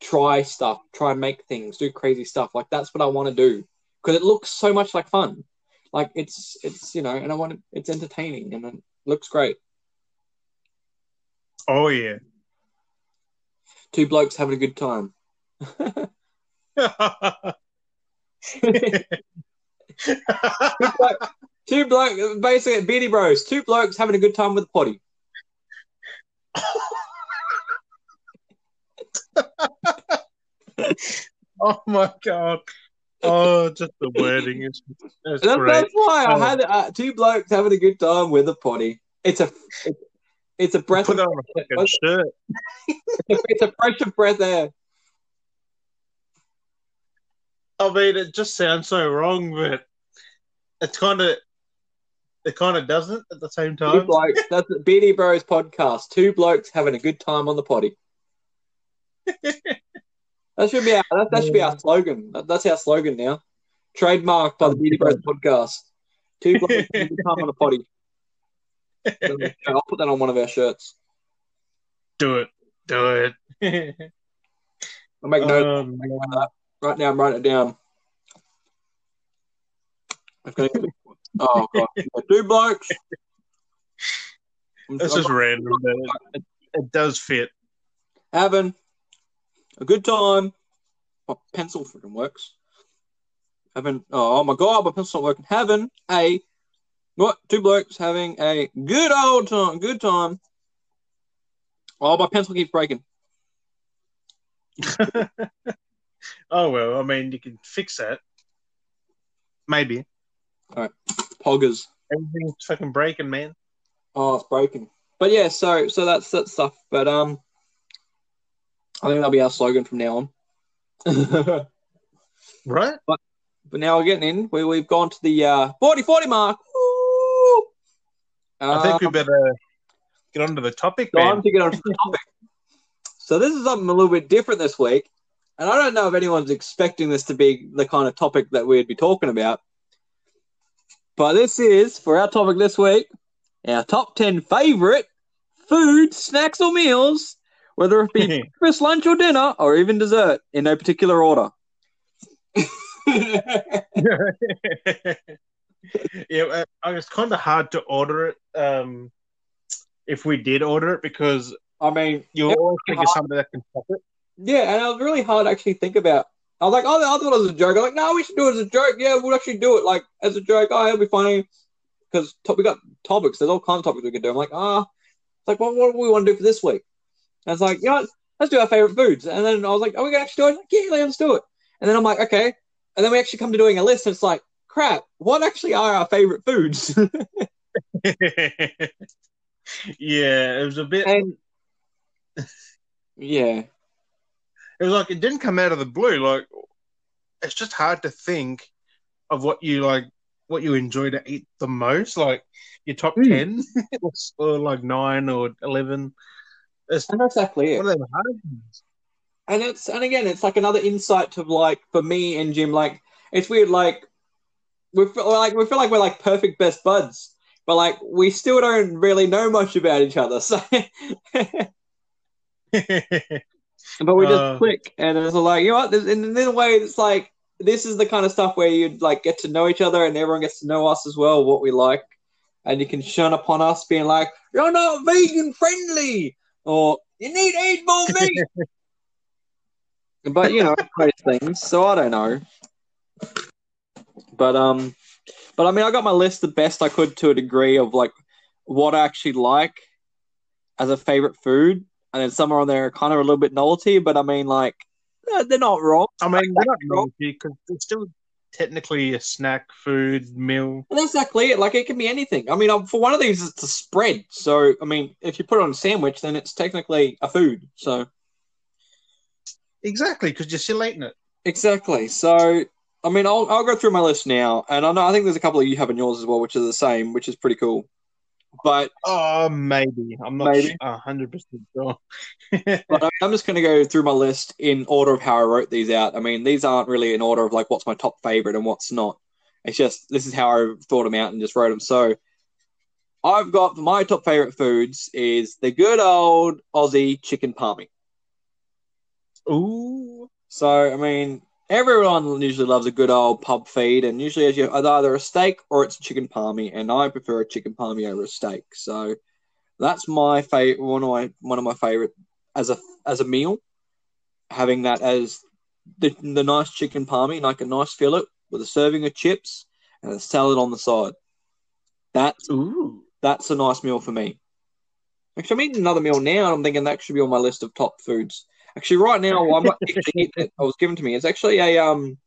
try stuff, try and make things, do crazy stuff. Like that's what I want to do because it looks so much like fun. Like it's it's you know, and I want to, it's entertaining and it looks great. Oh yeah. Two blokes having a good time. two, bloke, two blokes, basically Beardy Bros. Two blokes having a good time with the potty. oh my god. Oh, just the wording is that's That's, that's why I Oh. had uh, two blokes having a good time with a potty. It's a it's, it's a breath Put of on a fucking shirt. it's a breath of breath air. I mean, it just sounds so wrong, but it's kind of it kind of doesn't at the same time. Two blokes. That's the Beardy Bros podcast. Two blokes having a good time on the potty. That should be our that, that should be our slogan. That, that's our slogan now. Trademarked by the Beardy Bros podcast. Two blokes having a good time on the potty. I'll put that on one of our shirts. Do it. Do it. I'll make note Um, right now. I'm writing it down. I've got to- oh god, two blokes. I'm- It's I'm just random, but it, it does fit. having a good time. My pencil freaking works. Having oh my god, my pencil's not working. Having a what? Two blokes having a good old time. Good time. Oh, my pencil keeps breaking. oh well, I mean, you can fix that. Maybe All right, Poggers. everything's fucking breaking, man. Oh, it's breaking. But yeah, so so that's that stuff. But um, I think that'll be our slogan from now on. Right. But Right? now we're getting in. We we've gone to the uh 40-40 mark. I think we Um, better get on to the topic, time man. to get on to the topic. So this is something a little bit different this week, and I don't know if anyone's expecting this to be the kind of topic that we'd be talking about. But this is for our topic this week, our top ten favorite food, snacks, or meals, whether it be breakfast, lunch, or dinner, or even dessert, in no particular order. yeah, uh, it's kind of hard to order it. Um, if we did order it, because I mean, you always think of somebody that can top it. Yeah, and it was really hard to actually think about. I was like, oh, I thought it was a joke. I'm like, no, we should do it as a joke. Yeah, we'll actually do it like as a joke. Oh, it'll be funny because to- we got topics. There's all kinds of topics we can do. I'm like, ah, it's like, what, what do we want to do for this week? And it's like, you know, what? let's do our favorite foods. And then I was like, are we gonna actually do it? Like, yeah, let's do it. And then I'm like, okay. And then we actually come to doing a list, and it's like, crap, what actually are our favorite foods? yeah, it was a bit. and yeah, It was like it didn't come out of the blue. Like it's just hard to think of what you like, what you enjoy to eat the most. Like your top Mm. ten, or like nine or eleven. It's and that's exactly it. one of them hard ones. and it's and again it's like another insight to like for me and Jim like it's weird like we feel like we feel like we're like perfect best buds but like we still don't really know much about each other so but we just Uh. click and it's like you know what? In, in a way it's like this is the kind of stuff where you'd like get to know each other and everyone gets to know us as well what we like and you can shun upon us being like you're not vegan friendly or you need to eat more meat. But you know those things so i don't know but um but i mean i got my list the best i could to a degree of like what i actually like as a favorite food and then some are on there are kind of a little bit novelty but i mean like they're not wrong I mean, they're not novelty because it's still technically a snack, food, meal. And that's exactly it. Like it can be anything. I mean, um, for one of these, it's a spread. So, I mean, if you put it on a sandwich, then it's technically a food. So, Exactly, because you're still eating it. exactly. So, I mean, I'll I'll go through my list now, and I know I think there's a couple of you have in yours as well, which are the same, which is pretty cool. But, Oh, maybe. I'm not hundred percent sure. but I'm just going to go through my list in order of how I wrote these out. I mean, these aren't really in order of like what's my top favorite and what's not. It's just this is how I thought them out and just wrote them. So, I've got my top favorite foods is the good old Aussie chicken palmy. Ooh. So, I mean, everyone usually loves a good old pub feed, and usually it's either a steak or it's a chicken palmy, and I prefer a chicken palmy over a steak. So, that's my favorite, one of my one of my favorite as a as a meal. Having that as the the nice chicken palmy, like a nice fillet with a serving of chips and a salad on the side. That's Ooh. that's a nice meal for me. Actually, I'm eating another meal now, and I'm thinking that should be on my list of top foods. Actually, right now, I'm not actually eating it. I was given to me. It's actually a um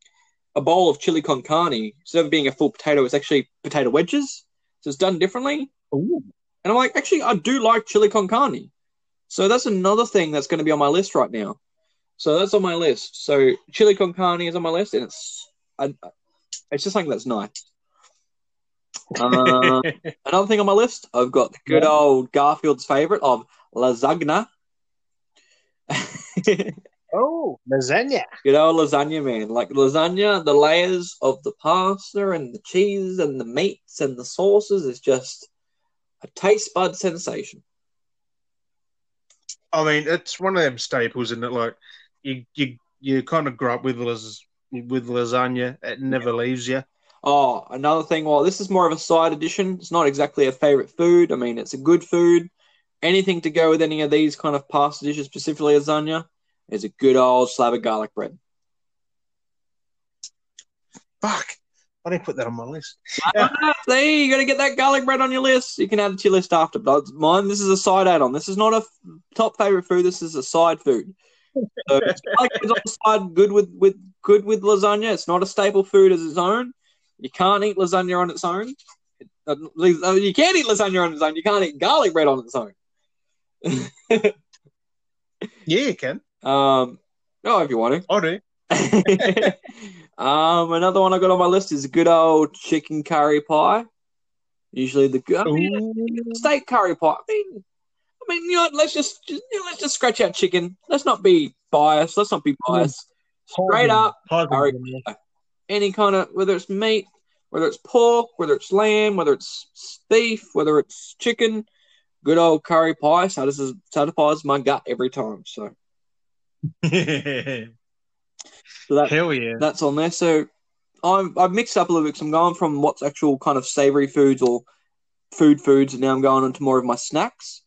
a bowl of chili con carne. Instead of being a full potato, it's actually potato wedges. So it's done differently. Ooh. And I'm like, actually, I do like chili con carne. So that's another thing that's going to be on my list right now. So that's on my list. So chili con carne is on my list, and it's I, it's just something that's nice. Uh, Another thing on my list, I've got the good Yeah. old Garfield's favorite of lasagna. Good oh, lasagna. old lasagna, man. Like lasagna, the layers of the pasta and the cheese and the meats and the sauces is just, a taste bud sensation. I mean, it's one of them staples, isn't it? Like you, you, you kind of grow up with las- with lasagna. It never leaves you. Oh, another thing. Well, this is more of a side addition. It's not exactly a favorite food. I mean, it's a good food. Anything to go with any of these kind of pasta dishes, specifically lasagna, is a good old slab of garlic bread. Fuck, I didn't put that on my list. Ah, See, you got to get that garlic bread on your list. You can add it to your list after. But mine, this is a side add-on. This is not a f- top favorite food. This is a side food. So it's garlic bread's on the side, good with, with good with lasagna. It's not a staple food as its own. You can't eat lasagna on its own. Uh, You can't eat lasagna on its own. You can't eat garlic bread on its own. Yeah, you can. Um, oh, if you want to. I do. um, another one I got on my list is a good old chicken curry pie. Usually the good I mean, steak curry pie. I mean, I mean, you know, let's just, just you know, let's just scratch out chicken. Let's not be biased. Let's not be biased. Straight up, curry and- any kind of whether it's meat, whether it's pork, whether it's lamb, whether it's beef, whether it's chicken. Good old curry pie satisfies, satisfies my gut every time. So, so that, Hell yeah. that's on there. So I'm I've mixed up a little bit. 'cause I'm going from what's actual kind of savory foods or food foods, and now I'm going into more of my snacks.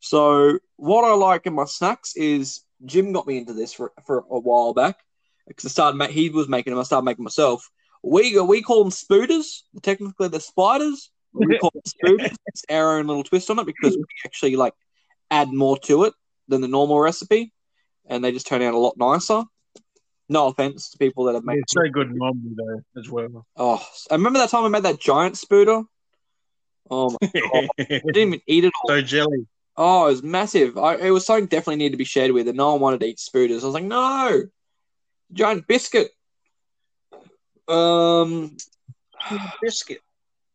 So what I like in my snacks is Jim got me into this for for a while back because I started ma- he was making them. I started making myself. We go we call them spooters. Technically, they're spiders. We call them spooters. It's our own little twist on it because we actually like add more to it than the normal recipe, and they just turn out a lot nicer. No offense to people that have made It's so good normally though as well. Oh, I remember that time I made that giant spooter. Oh my! I didn't even eat it all. so jelly. Oh, it was massive. I, it was something definitely needed to be shared with, and no one wanted to eat spooters. I was like, no, giant biscuit. Um, Biscuit.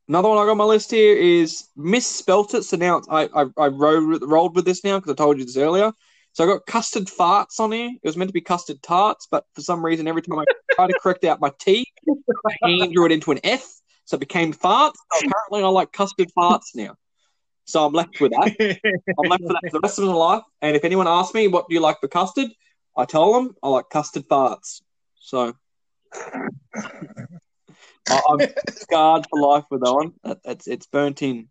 Another one I got on my list here is misspelt it. So now I I, I rolled, rolled with this now because I told you this earlier. So I got custard farts on here. It was meant to be custard tarts, but for some reason, every time I tried to correct out my T, drew it into an F, so it became farts. So apparently, I like custard farts now. So I'm left with that. I'm left with that for the rest of my life. And if anyone asks me, what do you like for custard? I tell them I like custard farts. So I'm scarred for life with that one. That, it's it's burnt in.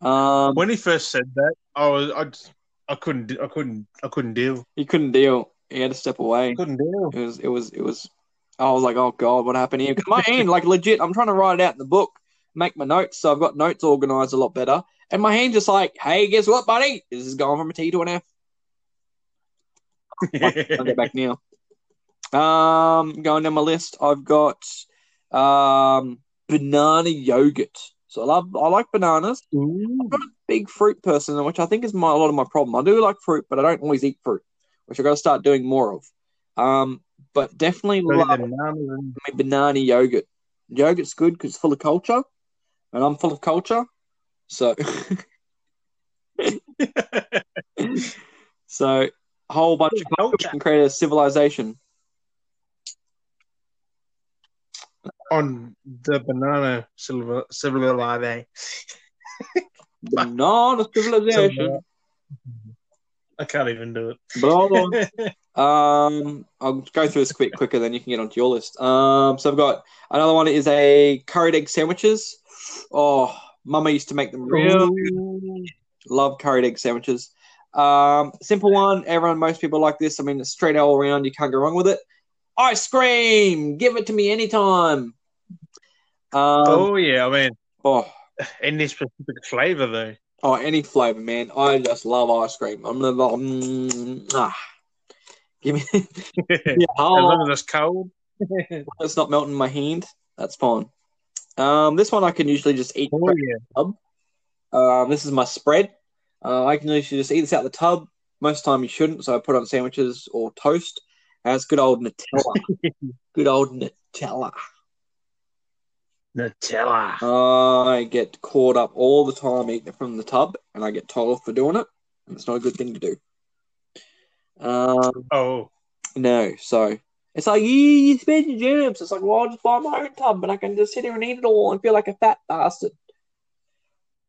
Um, when he first said that, I was I, just- I couldn't I couldn't I couldn't deal. he couldn't deal. He had to step away. Couldn't deal. It was it was it was. I was like, oh god, what happened here? my hand, like legit, I'm trying to write it out in the book, make my notes, so I've got notes organized a lot better. And my hand just like, hey, guess what, buddy? This is going from a T to an F. I'll get back now. Um, going down my list, I've got um banana yogurt. So I love, I like bananas. Ooh. I'm not a big fruit person, which I think is my a lot of my problem. I do like fruit, but I don't always eat fruit, which I've got to start doing more of. Um, but definitely So love and- banana yogurt. Yogurt's good because it's full of culture, and I'm full of culture. So, so a whole bunch of culture Culture. can create a civilization. On the banana silver live. Banana civilization. I can't even do it. But hold on. Um, I'll go through this quick quicker, then you can get onto your list. Um, so I've got another one is a curried egg sandwiches. Oh, Mama used to make them real. Love curried egg sandwiches. Um, simple one. Everyone, most people like this. I mean, it's straight all around. You can't go wrong with it. Ice cream. Give it to me anytime. Um, oh yeah, I mean, oh, any specific flavor though. oh, any flavor, man. I just love ice cream. I'm the mm, ah. Give me. yeah, As long as it's cold. it's not melting my hand. That's fine. Um, this one I can usually just eat. Oh yeah. Um, this is my spread. Uh, I can usually just eat this out of the tub. Most of the time you shouldn't, so I put on sandwiches or toast. It's good old Nutella. good old Nutella. Nutella. I get caught up all the time eating it from the tub, and I get told off for doing it. And it's not a good thing to do. Um, Oh, no, so it's like, you spend your germs. It's like, well, I'll just buy my own tub, and I can just sit here and eat it all and feel like a fat bastard.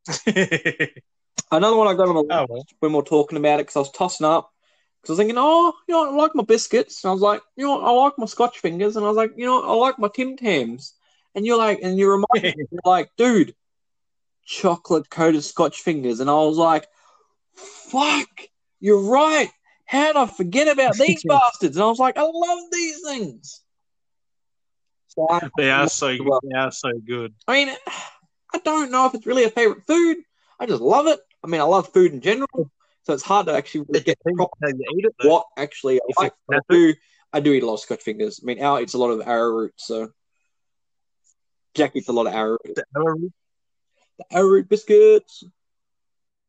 Another one I got on the Oh, list when we are talking about it because I was tossing up because I was thinking, oh, you know, I like my biscuits, and I was like, you know, I like my Scotch fingers, and I was like, you know, I like my Tim Tams, and you're like, and you remind me, you're like, dude, chocolate coated Scotch fingers, and I was like, fuck, you're right. How did I forget about these bastards? And I was like, I love these things. So I, They are so Well- they are so good. I mean, I don't know if it's really a favorite food. I just love it. I mean, I love food in general, so it's hard to actually really get Depends proper how you eat it, what actually I like. I do, I do eat a lot of Scotch fingers. I mean, Al eats a lot of arrowroot, so Jack eats a lot of arrowroot. The arrowroot, The arrowroot biscuits.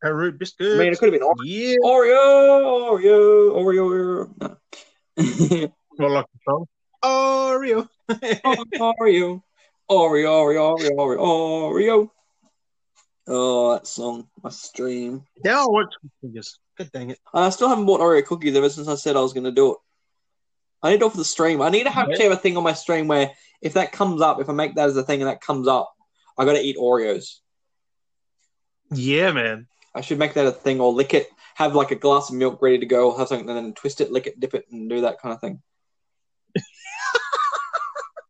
arrowroot I mean, it could have been yeah. Oreo, Oreo, Oreo, Oreo. No. Like the song. Oreo. Oreo, Oreo, Oreo, Oreo, Oreo, Oreo. Oh, that song, my stream. now I some fingers. God dang it. I still haven't bought Oreo cookies ever since I said I was going to do it. I need to it for the stream. I need to have, Yeah. actually have a thing on my stream where if that comes up, if I make that as a thing and that comes up, I got to eat Oreos. Yeah, man. I should make that a thing or lick it, have like a glass of milk ready to go, or have something and then twist it, lick it, dip it, and do that kind of thing.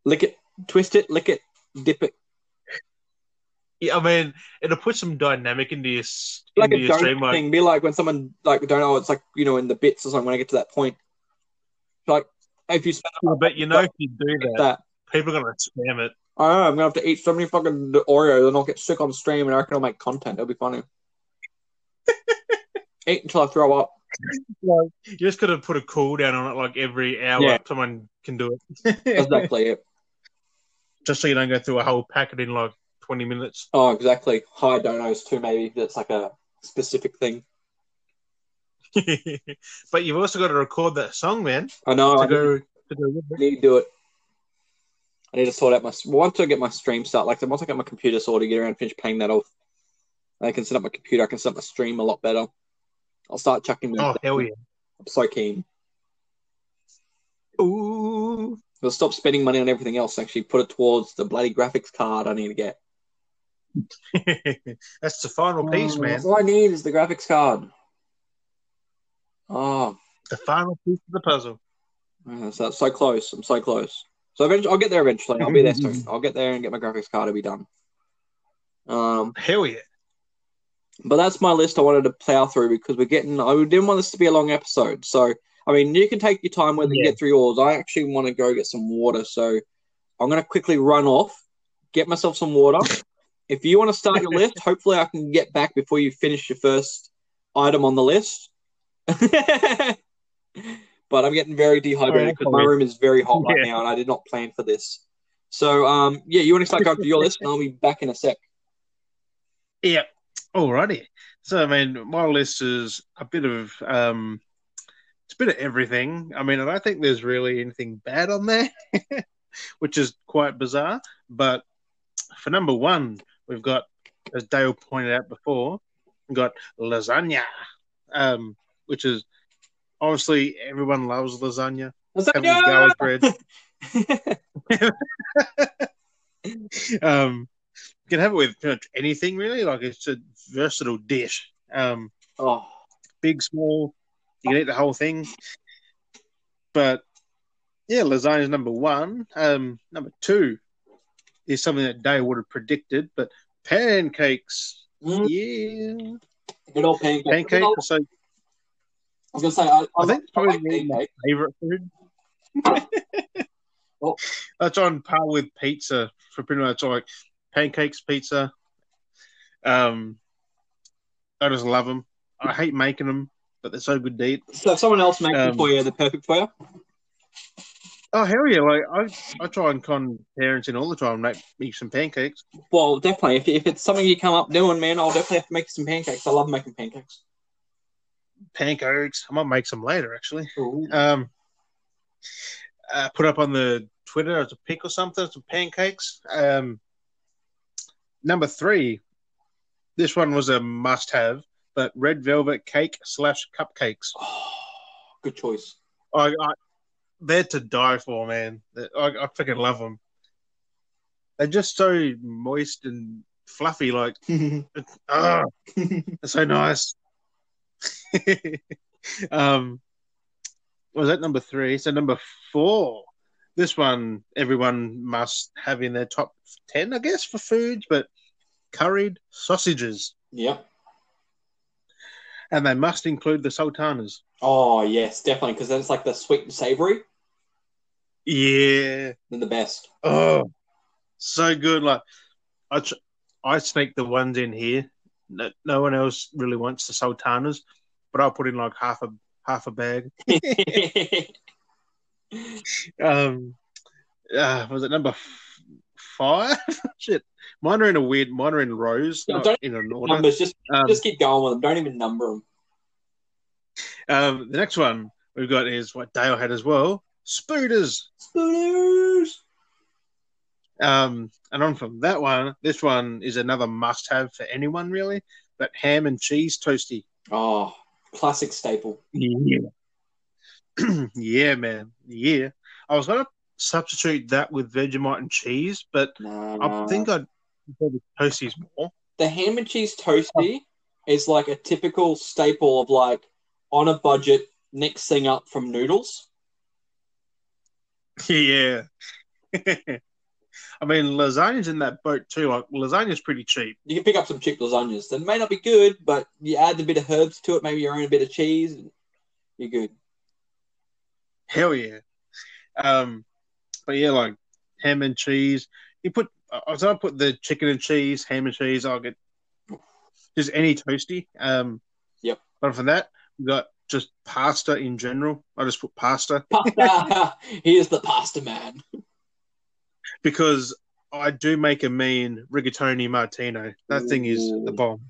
lick it, twist it, lick it, dip it. Yeah, I mean, it'll put some dynamic into your, Like into a your stream. donut Like, thing. Be like when someone like don't know, it's like you know in the bits or something. When I get to that point, like if you spend yeah, but you know, if you do that, that, people are going to spam it. I don't know, I'm gonna have to eat so many fucking Oreos and I'll get sick on stream and I reckon I'll make content. It'll be funny. eat until I throw up. You just got to put a cooldown on it like every hour. Yeah. Someone can do it. Exactly it. just so you don't go through a whole packet in like 20 minutes. Oh, exactly. High donos too, maybe. That's like a specific thing. but you've also got to record that song, man. I know. To I go, to go need, need to do it. I need to sort out my. Once I get my stream start, like once I get my computer sorted, get around and finish paying that off, I can set up my computer. I can set up my stream a lot better. I'll start chucking. Oh, hell yeah. I'm so keen. Ooh. I'll stop spending money on everything else. Actually, put it towards the bloody graphics card I need to get. That's the final piece, Oh, man. All I need is the graphics card. Oh, The final piece of the puzzle. yeah, so, so close. I'm so close. So eventually, I'll get there eventually. I'll be there soon. I'll get there and get my graphics card to be done. Um, Hell yeah. but that's my list I wanted to plow through because we're getting. I didn't want this to be a long episode. So, I mean, you can take your time whether you get through yours. I actually want to go get some water. So, I'm going to quickly run off, get myself some water. If you want to start your list, hopefully I can get back before you finish your first item on the list. but I'm getting very dehydrated because my room is very hot right Yeah. now, and I did not plan for this. So, um, yeah, you want to start going through your list, and I'll be back in a sec. Yeah. Alrighty. So I mean, my list is a bit of um, it's a bit of everything. I mean, I don't think there's really anything bad on there, which is quite bizarre. But for number one, we've got, as Dale pointed out before, we've got lasagna, um, which is obviously everyone loves lasagna. With garlic bread. um, you can have it with pretty much anything really. Like it's a versatile dish. Um, oh, big, small, you can eat the whole thing. But yeah, lasagna is number one. Um, number two is something that Dave would have predicted, but pancakes. mm, Yeah, good old pancake. pancakes are so. I was gonna say, I, I, I think it's probably like my favorite food. Oh. That's on par with pizza for pretty much like pancakes, pizza. Um, I just love them. I hate making them, but they're so good to eat. So if someone else makes them Um, for you, they're perfect for you. Oh hell yeah! Like I, I try and con parents in all the time, make make some pancakes. Well, definitely. If, if it's something you come up doing, man, I'll definitely have to make some pancakes. I love making pancakes. Pancakes. I might make some later, actually. Um, uh, put up on the Twitter as a pic or something, some pancakes. Um, number three, this one was a must-have, but red velvet cake slash cupcakes. Oh, good choice. I, I they're to die for, man. I, I freaking love them. They're just so moist and fluffy. Like, it's so nice. um, was that number three? So number four. This one, everyone must have in their top ten, I guess, for foods. But curried sausages, Yep. and they must include the sultanas. Oh yes, definitely, because then it's like the sweet and savory. Yeah. They're the best. Oh, so good. Like, I tr- I sneak the ones in here. No, no one else really wants the sultanas, but I'll put in like half a half a bag. Um, uh, was it number f- five? Shit, mine are in a weird. Mine are in rows, No, don't- in an order. Numbers, just Um, just keep going with them. Don't even number them. um, the next one we've got is what Dale had as well: spooters. Spooners. Um, and on from that one, this one is another must-have for anyone really. But ham and cheese toasty. Oh, classic staple. Yeah. yeah, man. Yeah. I was gonna substitute that with Vegemite and cheese, but Nah, I think I'd prefer the toasties more. the ham and cheese toasty is like a typical staple of like on a budget next thing up from noodles. Yeah. I mean, lasagna's in that boat too. Like, lasagna's pretty cheap. You can pick up some cheap lasagnas. They may not be good, but you add a bit of herbs to it, maybe you own a bit of cheese, and you're good. Hell yeah. Um, but yeah, like ham and cheese. You put, I was gonna put the chicken and cheese, ham and cheese. I'll get just any toasty. Um, Yep. But for that, we got just pasta in general. I just put pasta Pasta. Here's the pasta man. because I do make a mean rigatoni martino. That thing is the bomb.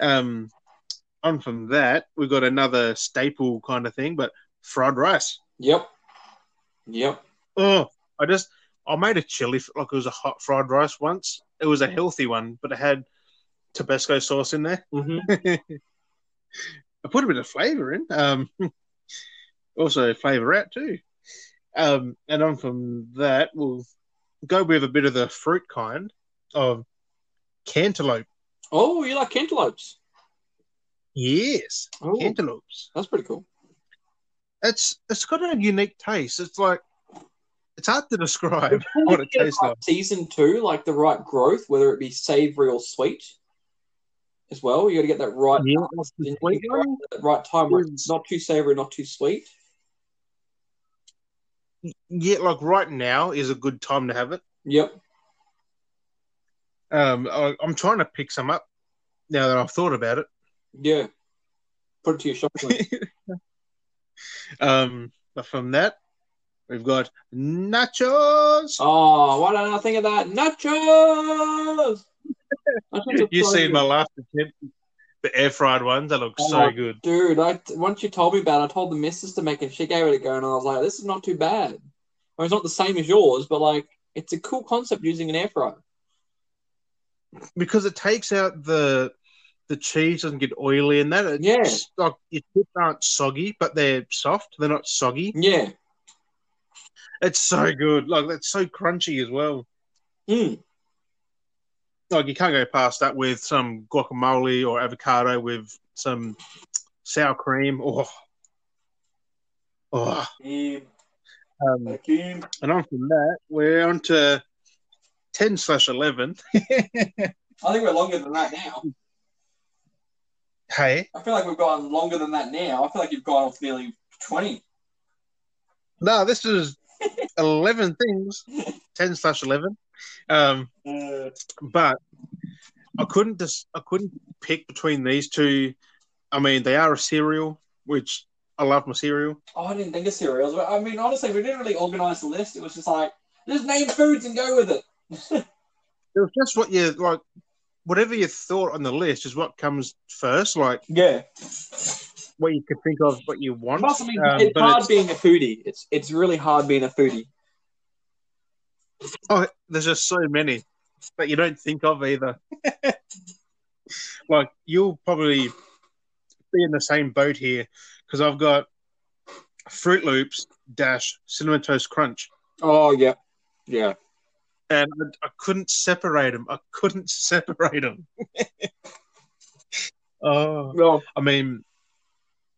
Um, on from that, we've got another staple kind of thing, but fried rice. Yep. Yep. Oh, I just I made a chili like it was a hot fried rice once. It was a healthy one, but it had Tabasco sauce in there. hmm I put a bit of flavor in. Um, also flavor out too. Um, and on from that, we'll go with a bit of the fruit kind of cantaloupe. Oh, you like cantaloupes? Yes, Oh, cantaloupes. that's pretty cool. It's it's got a unique taste. It's like it's hard to describe what it tastes like. Season two, like the right growth, whether it be savory or sweet, as well. You got to get that right, Yeah, sweet that right time. Where it's not too savory, not too sweet. Yeah, like right now is a good time to have it. Yep. Um, I, I'm trying to pick some up now that I've thought about it. Yeah. Put it to your shopping. Um, but from that, we've got nachos. oh, why don't I think of that? Nachos. Nachos are you so seen my last attempt, the air fried ones. They look Oh, so good. Dude, I once you told me about it, I told the missus to make it. She gave it a go, and I was like, "This is not too bad." I mean, it's not the same as yours, but like, it's a cool concept using an air fryer. because it takes out the the cheese doesn't get oily and that. It's Yeah. like your chips aren't soggy, but they're soft. They're not soggy. Yeah. It's so good. Like that's so crunchy as well. Mm. Like you can't go past that with some guacamole or avocado with some sour cream. Oh, oh. Um, and on from that, we're on to ten slash eleven. I think we're longer than that now. Hey, I feel like we've gone longer than that now. I feel like you've gone off nearly twenty. no, this is eleven things. Ten slash eleven. Um, Uh, but I couldn't just I couldn't pick between these two. I mean, they are a cereal, which I love my cereal. oh, I didn't think of cereals. But I mean, honestly, we didn't really organize the list. It was just like, just name foods and go with it. It was just what you like, whatever you thought on the list is what comes first. Like Yeah. what you could think of, what you want. Plus, I mean, Um, it's hard it's- being a foodie. It's it's really hard being a foodie. Oh, there's just so many that you don't think of either. like you'll probably be in the same boat here because I've got Froot Loops dash cinnamon toast crunch. Oh yeah, yeah. and I, I couldn't separate them. I couldn't separate them. oh, Well, I mean,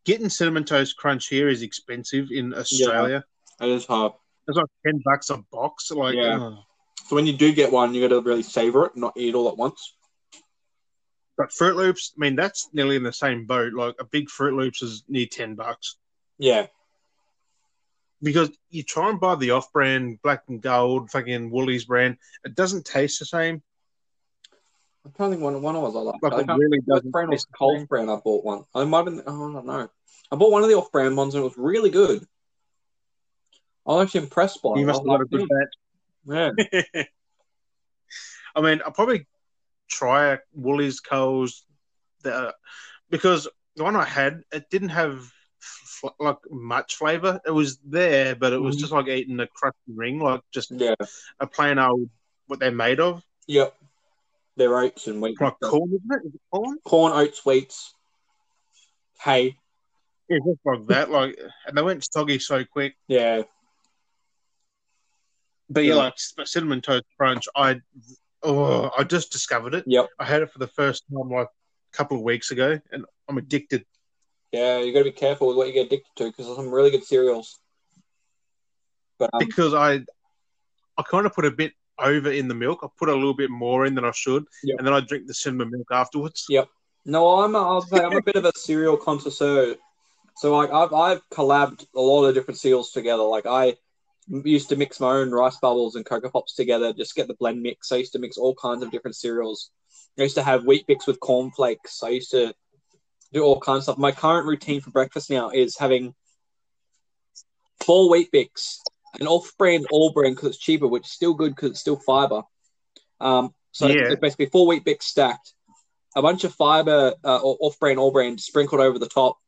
getting cinnamon toast crunch here is expensive in Australia. it is hard. It's like ten bucks a box. Like, Yeah. oh. So when you do get one, you got to really savor it, and not eat all at once. but Froot Loops, I mean, that's nearly in the same boat. Like a big Froot Loops is near ten bucks Yeah, because you try and buy the off-brand Black and Gold, fucking Woolies brand. It doesn't taste the same. I'm trying to think one, one was I like. I it really doesn't. brand was taste the Coles brand? I bought one. I might have. Oh, I don't know. I bought one of the off-brand ones and it was really good. I was actually impressed by. You I must have got a good "Hmm, batch. Yeah, I mean, I'll probably try a Woolies Coles the, because the one I had, it didn't have fl- like much flavor. It was there, but it was Mhm. just like eating a crusty ring, like just yeah, a plain old what they're made of, yep. They're oats and wheat. like corn, isn't it? Is it corn? corn, oats, wheats, hay. Yeah, just like that. Like, and they went soggy so quick. Yeah, But yeah, Yeah. like cinnamon toast crunch, I oh, I just discovered it. yep. I had it for the first time like a couple of weeks ago, and I'm addicted. Yeah, you got to be careful with what you get addicted to because there's some really good cereals. But um, because I I kind of put a bit over in the milk. I put a little bit more in than I should, Yeah. and then I drink the cinnamon milk afterwards. Yeah. no, I'm a, I'm a bit of a cereal connoisseur. So like I've I've collabed a lot of different cereals together. Like I used to mix my own rice bubbles and cocoa pops together, just get the blend mix. I used to mix all kinds of different cereals. I used to have Weet-Bix with corn cornflakes. I used to do all kinds of stuff. My current routine for breakfast now is having four Weet-Bix, an off-brand all brand because it's cheaper, which is still good because it's still fiber. Um, so Yeah. it's basically four Weet-Bix stacked, a bunch of fiber uh, or off-brand all brand sprinkled over the top,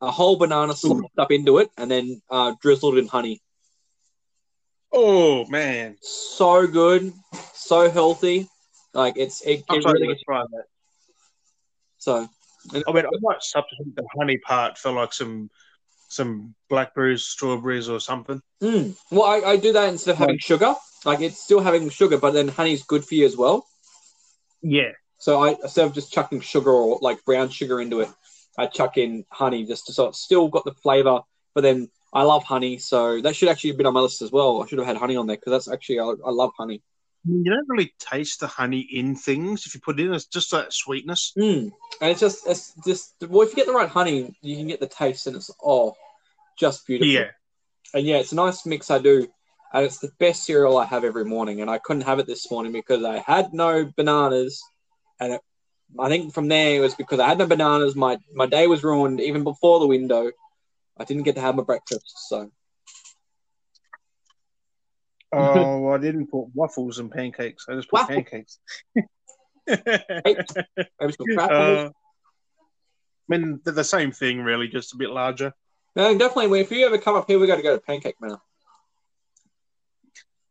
a whole banana sliced up into it, and then uh, drizzled in honey. Oh man, So good, so healthy. Like it's it, I'm it sorry really to try that. so. I mean, I might substitute the honey part for like some some blackberries, strawberries, or something. Mm. Well, I, I do that instead of having sugar. Like it's still having sugar, but then honey's good for you as well. Yeah, So I instead of just chucking sugar or like brown sugar into it, I chuck in honey just to, so it's still got the flavor. But then I love honey, so that should actually have been on my list as well. I should have had honey on there because that's actually I, I love honey. you don't really taste the honey in things if you put it in. It's just that sweetness. Mm. And it's just it's just well, if you get the right honey, you can get the taste, and it's oh, just beautiful. Yeah, And yeah, it's a nice mix I do. And it's the best cereal I have every morning. And I couldn't have it this morning because I had no bananas. And it, I think from there it was because I had no bananas. My my day was ruined even before the window. I didn't get to have my breakfast. So Oh, I didn't put waffles and pancakes. I just put Waffle. pancakes. maybe some crap. Uh, I mean, they're the same thing, really, just a bit larger. no, definitely. If you ever come up here, we got to go to Pancake Manor.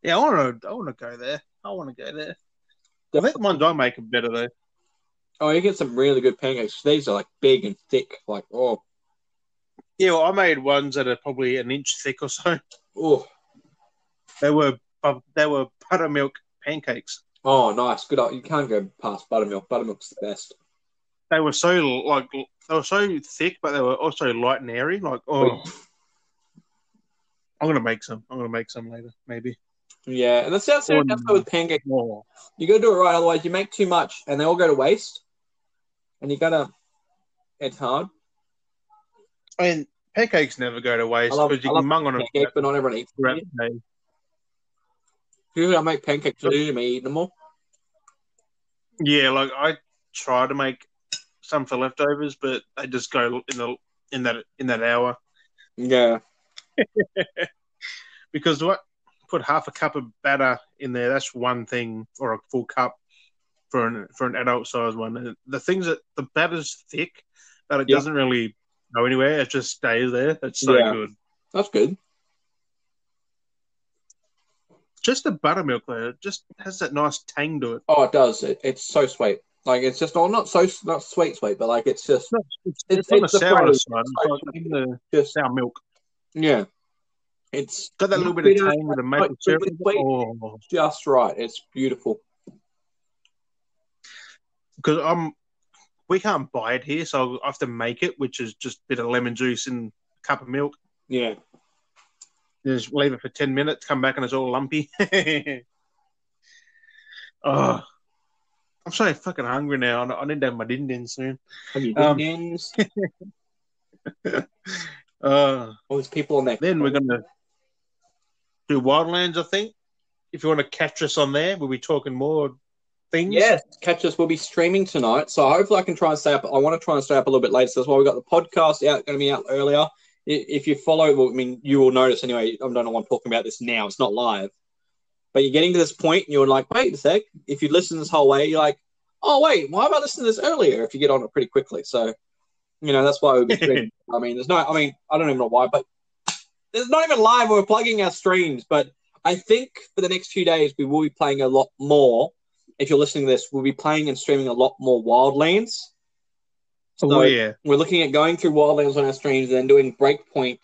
Yeah, I want to. I want to go there. I want to go there. I think the ones I make are better though. Oh, you get some really good pancakes. These are like big and thick. Like oh, Yeah, well, I made ones that are probably an inch thick or so. oh, They were they were buttermilk pancakes. oh, nice. Good. You can't go past buttermilk. Buttermilk's the best. They were so like they were so thick, but they were also light and airy. Like oh, I'm gonna make some. I'm gonna make some later, maybe. Yeah, and that's that's, Or- that's how with pancakes. Oh, You got to do it right, otherwise you make too much and they all go to waste. And you gotta. It's hard. Mean, pancakes never go to waste because you can mung on them Pancake, but not everyone eats. them. Usually I make pancakes for you me eating them all. Yeah, like I try to make some for leftovers, but they just go in the in that in that hour Yeah. because what put half a cup of batter in there. That's one thing, or a full cup for an for an adult size one. And the things that the batter's thick, but it Yeah. doesn't really go anywhere. It just stays there. It's so Yeah. good. That's good. Just the buttermilk though, it just has that nice tang to it. Oh, it does. It, it's so sweet. Like it's just all not so not sweet sweet, but like it's just It's, It's- it's on the it's the sour flavour. side. It's like in the just sour milk. yeah. It's Got that little bit of tang with the maple syrup. Oh, just right. It's beautiful. because I'm we can't buy it here, so I have to make it, which is just a bit of lemon juice and a cup of milk. Yeah. Just leave it for ten minutes, come back and it's all lumpy. oh, I'm so fucking hungry now. I need to have my din din soon. Have you Um. Uh, All these people on there. then we're gonna do Wildlands, I think. If you want to catch us on there, we'll be talking more things. Yes, catch us. We'll be streaming tonight, so hopefully I can try and stay up. I want to try and stay up a little bit later. So that's why we got the podcast out, going to be out earlier. If you follow, well, I mean, you will notice anyway. I don't know why I'm talking about this now. It's not live, but you're getting to this point, and you're like, wait a sec. If you listen this whole way, you're like, oh wait, why have I listened to this earlier? If you get on it pretty quickly, so you know that's why we'll be streaming. I mean, there's no. I mean, I don't even know why, but there's not even live. We're plugging our streams, but I think for the next few days we will be playing a lot more if you're listening to this, we'll be playing and streaming a lot more Wildlands. Oh, so oh yeah. we're looking at going through Wildlands on our streams and then doing Breakpoint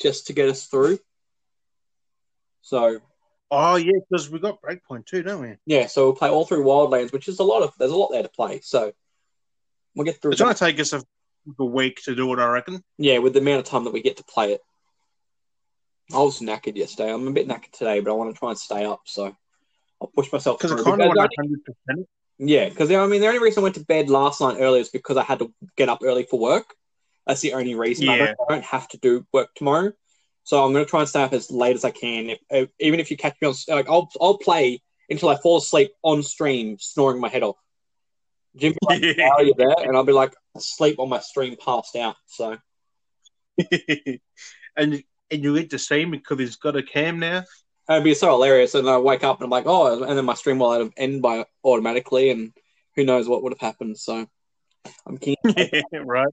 just to get us through. So Oh yeah, because we got Breakpoint too, don't we? yeah, so we'll play all through Wildlands, which is a lot of there's a lot there to play. So we'll get through. It's gonna take us a, a week to do it, I reckon. Yeah, with the amount of time that we get to play it. I was knackered yesterday. I'm a bit knackered today, but I want to try and stay up. So I'll push myself Because I through. kind Because want I- hundred percent. Yeah, because I mean, the only reason I went to bed last night early is because I had to get up early for work. That's the only reason. I, Yeah. don't, I don't have to do work tomorrow, so I'm going to try and stay up as late as I can. If, if, even if you catch me on, like, I'll I'll play until I fall asleep on stream, snoring my head off. Jim, like, "How are you there? And I'll be like asleep on my stream, passed out. So and and you get the same because he's got a cam now. It'd be so hilarious. And I wake up and I'm like, oh, and then my stream will end by automatically, and who knows what would have happened. So I'm keen. right.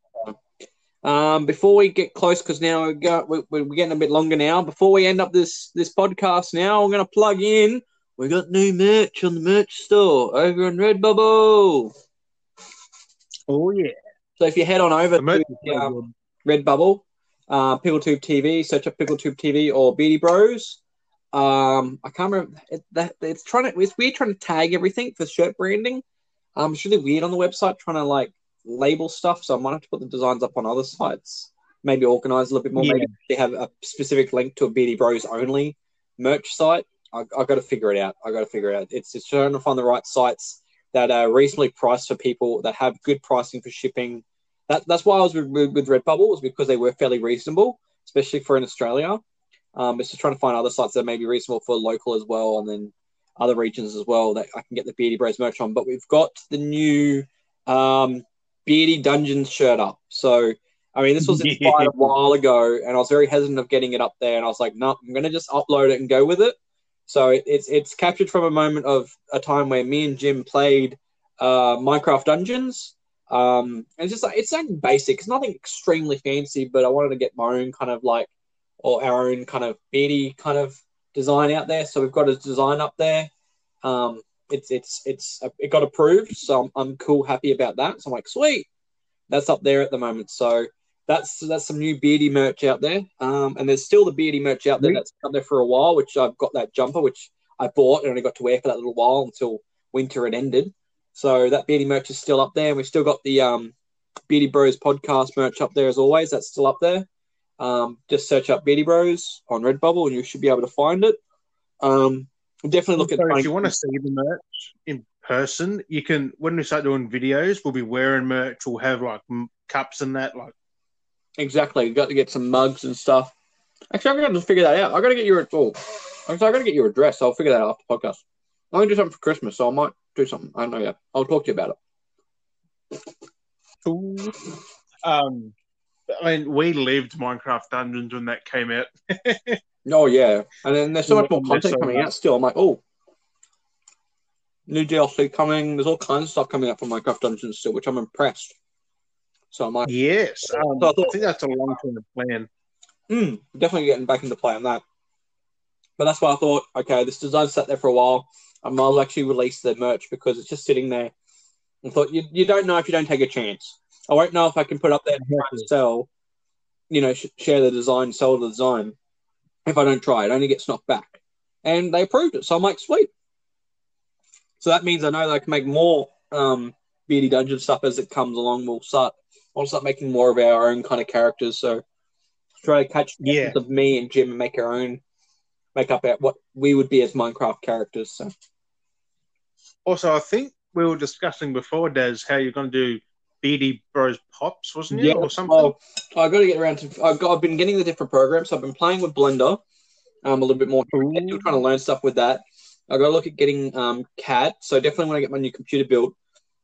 Um, before we get close, because now we got, we, we're getting a bit longer now. Before we end up this this podcast, now I'm going to plug in. We got new merch on the merch store over on Redbubble. Oh yeah. So if you head on over The to um. Redbubble, uh, PickleTube TV, search up PickleTube TV or Beardy Bros. Um, I can't remember. It, that, it's trying to. It's weird trying to tag everything for shirt branding. Um, it's really weird on the website trying to like label stuff. So I might have to put the designs up on other sites. Maybe organize a little bit more. Yeah. Maybe they have a specific link to a Beardy Bros only merch site. I, I got to figure it out. I got to figure it out. It's it's trying to find the right sites that are reasonably priced for people that have good pricing for shipping. That, that's why I was with, with, with Redbubble was because they were fairly reasonable, especially for in Australia. Um, it's just trying to find other sites that may be reasonable for local as well, and then other regions as well that I can get the Beardy Bros merch on. But we've got the new um, Beardy Dungeons shirt up. So, I mean, this was inspired a while ago, and I was very hesitant of getting it up there. And I was like, no, I'm going to just upload it and go with it. So it's it's captured from a moment of a time where me and Jim played uh, Minecraft Dungeons. Um, and it's just like it's something basic. It's nothing extremely fancy, but I wanted to get my own kind of like or our own kind of beardy kind of design out there. So we've got a design up there. Um, it's it's it's it got approved, so I'm, I'm cool, happy about that. So I'm like, sweet, that's up there at the moment. So that's that's some new beardy merch out there. Um, and there's still the beardy merch out there that's up there for a while. Which I've got that jumper, which I bought and only got to wear for that little while until winter had ended. So that beardy merch is still up there. And we've still got the um, Beardy Bros podcast merch up there as always. That's still up there. Um, just search up Beardy Bros on Redbubble and you should be able to find it. Um, definitely look at So if you want to see the merch in person, you can. When we start doing videos, we'll be wearing merch. We'll have like m- cups and that. Like, Exactly. You got to get some mugs and stuff. Actually, I'm going to figure that out. I got to get your oh, actually, I got to get your address. I'll figure that out after the podcast. I'm going to do something for Christmas, so I might do something. I don't know yet. I'll talk to you about it. um, I mean, we lived Minecraft Dungeons when that came out. Oh yeah, and then there's so much more content coming out. Still, I'm like, oh, new DLC coming. There's all kinds of stuff coming up from Minecraft Dungeons still, which I'm impressed. So I'm like, Yes, um, So I I thought- think that's a long term plan. hmm, definitely getting back into play on that. But that's why I thought, okay, this design sat there for a while. I might as well actually release the merch because it's just sitting there. I thought you, you don't know if you don't take a chance. I won't know if I can put up there and try and sell, you know, sh- share the design, sell the design. if I don't try it. only gets knocked back. And they approved it. So I'm like, sweet. So that means I know that I can make more um, Beardy Dungeon stuff as it comes along. We'll start, I'll start making more of our own kind of characters. So try to catch the Yeah. of me and Jim and make our own, make up our, what we would be as Minecraft characters. So Also, I think we were discussing before, Des, how you're going to do Beardy Bros Pops, wasn't it, yeah, or something? Well, I got to get around to. I've got. I've been getting the different programs. So I've been playing with Blender, um, a little bit more. Ooh. Still trying to learn stuff with that. I got to look at getting um CAD. So definitely when I get my new computer built,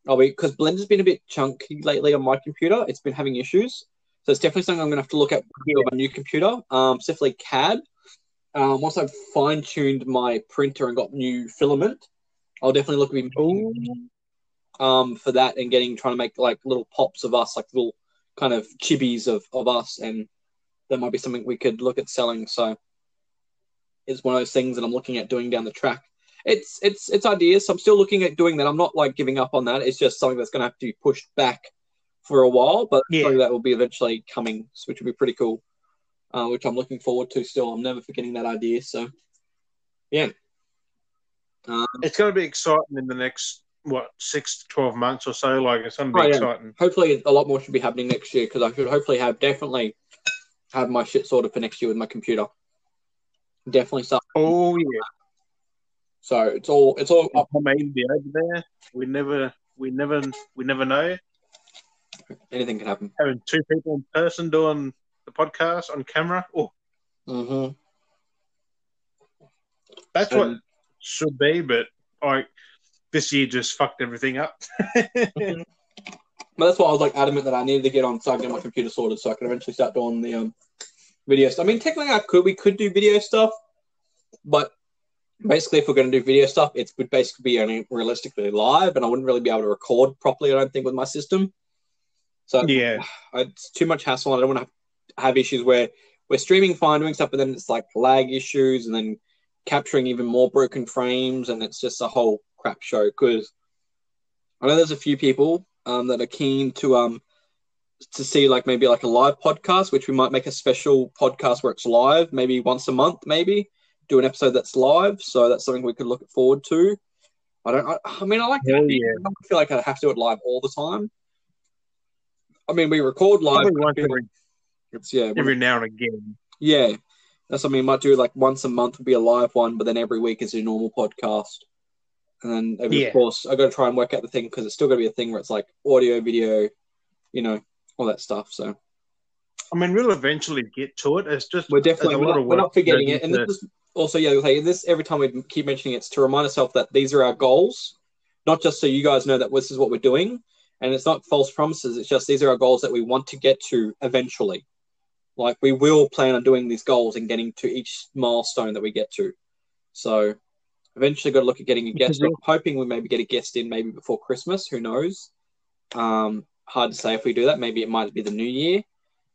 I'll be because Blender's been a bit chunky lately on my computer. It's been having issues. So it's definitely something I'm going to have to look at with my new computer. Um, specifically CAD. Um, once I've fine tuned my printer and got new filament, I'll definitely look at. Um, for that and getting trying to make like little pops of us, like little kind of chibis of, of us, and that might be something we could look at selling. So it's one of those things that I'm looking at doing down the track. It's it's it's ideas. So I'm still looking at doing that. I'm not like giving up on that. It's just something that's going to have to be pushed back for a while, but Yeah. something that will be eventually coming, which will be pretty cool. Uh, which I'm looking forward to. Still, I'm never forgetting that idea. So yeah. Um, It's going to be exciting in the next, what, six to 12 months or so. Like, it's going to be Oh, yeah. exciting. hopefully a lot more should be happening next year because I should hopefully have definitely have my shit sorted for next year with my computer. Definitely stuff. Oh, yeah. So it's all it's all up. I may be over there. We never, we never, we never know. Anything can happen. Having two people in person doing the podcast on camera. Oh, hmm that's what should be, but like this year just fucked everything up. But that's why I was like adamant that I needed to get on so I can get my computer sorted so I could eventually start doing the um video stuff. I mean, technically, I could we could do video stuff, but basically, if we're going to do video stuff, it would basically be only realistically live, and I wouldn't really be able to record properly. I don't think with my system. So yeah. it's too much hassle. I don't want to have issues where we're streaming fine, doing stuff, but then it's like lag issues and then capturing even more broken frames, and it's just a whole crap show. Because I know there's a few people um, that are keen to um to see like maybe like a live podcast, which we might make a special podcast where it's live, maybe once a month, maybe do an episode that's live. So that's something we could look forward to. I don't. I, I mean, I like. Yeah. I don't feel like I have to do it live all the time. I mean, we record live. Every, It's yeah, every now and again. yeah. That's something we might do. Like once a month would be a live one, but then every week is a normal podcast. And then every, Yeah. of course, I got to try and work out the thing because it's still going to be a thing where it's like audio, video, you know, all that stuff. So I mean, we'll eventually get to it. It's just we're definitely a we're lot not, of we're not forgetting it. And needs this is also yeah, okay, this every time we keep mentioning it, it's to remind ourselves that these are our goals, not just so you guys know that this is what we're doing. And it's not false promises. It's just these are our goals that we want to get to eventually. Like we will plan on doing these goals and getting to each milestone that we get to. So eventually got to look at getting a guest. I'm hoping we maybe get a guest in maybe before Christmas. Who knows? Um, hard to say if we do that. Maybe it might be the new year.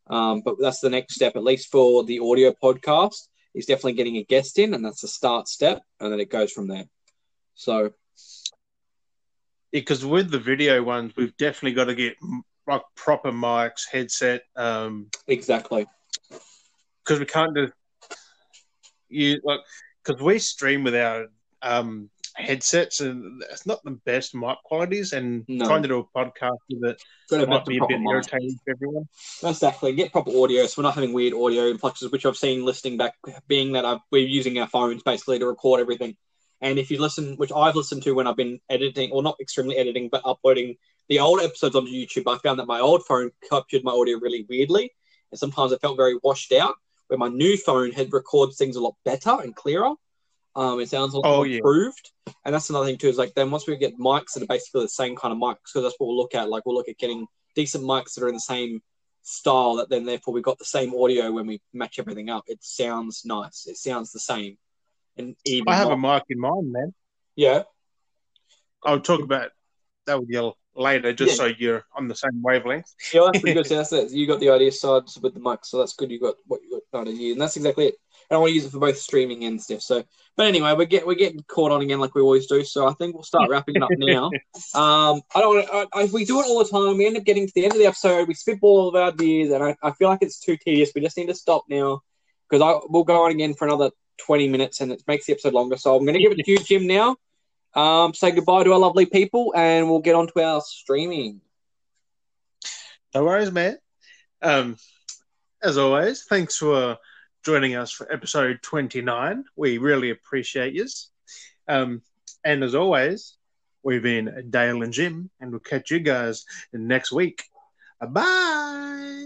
Um, but that's the next step, at least for the audio podcast. Is definitely getting a guest in, and that's the start step, and then it goes from there. So because with the video ones, we've definitely got to get like proper mics, headset, um, exactly, because we can't do you like because we stream with our um headsets and it's not the best mic qualities and No. trying to do a podcast with it might be a bit mic. irritating for everyone. Exactly. Get proper audio, so we're not having weird audio influxes, which I've seen listening back, being that I've, we're using our phones basically to record everything. And if you listen, which I've listened to when I've been editing, or not extremely editing, but uploading the old episodes onto YouTube, I found that my old phone captured my audio really weirdly, and sometimes it felt very washed out. Where my new phone had records things a lot better and clearer. Um, it sounds a lot Oh, more yeah. improved. And that's another thing too. Is like then once we get mics that are basically the same kind of mics, because that's what we'll look at. Like we'll look at getting decent mics that are in the same style that then therefore we've got the same audio when we match everything up. It sounds nice. It sounds the same. And even I have a mic in mind, man. yeah. I'll talk about that with you later, just Yeah. so you're on the same wavelength. Yeah, that's pretty good. So that's it. You got the idea sides with the mic, so that's good. You got what you got done in you, and that's exactly it. I want to use it for both streaming and stuff. So, but anyway, we're get we're getting caught on again like we always do. So I think we'll start wrapping it up now. Um, I don't. I, I, we do it all the time. We end up getting to the end of the episode. We spitball all of our ideas, and I, I feel like it's too tedious. We just need to stop now because I we'll go on again for another twenty minutes, and it makes the episode longer. So I'm going to give it to you, Jim, now. Um, say goodbye to our lovely people, and we'll get on to our streaming. No worries, man. Um, as always, thanks for joining us for episode 29. We really appreciate you. Um, and as always, we've been Dale and Jim, and we'll catch you guys next week. Bye.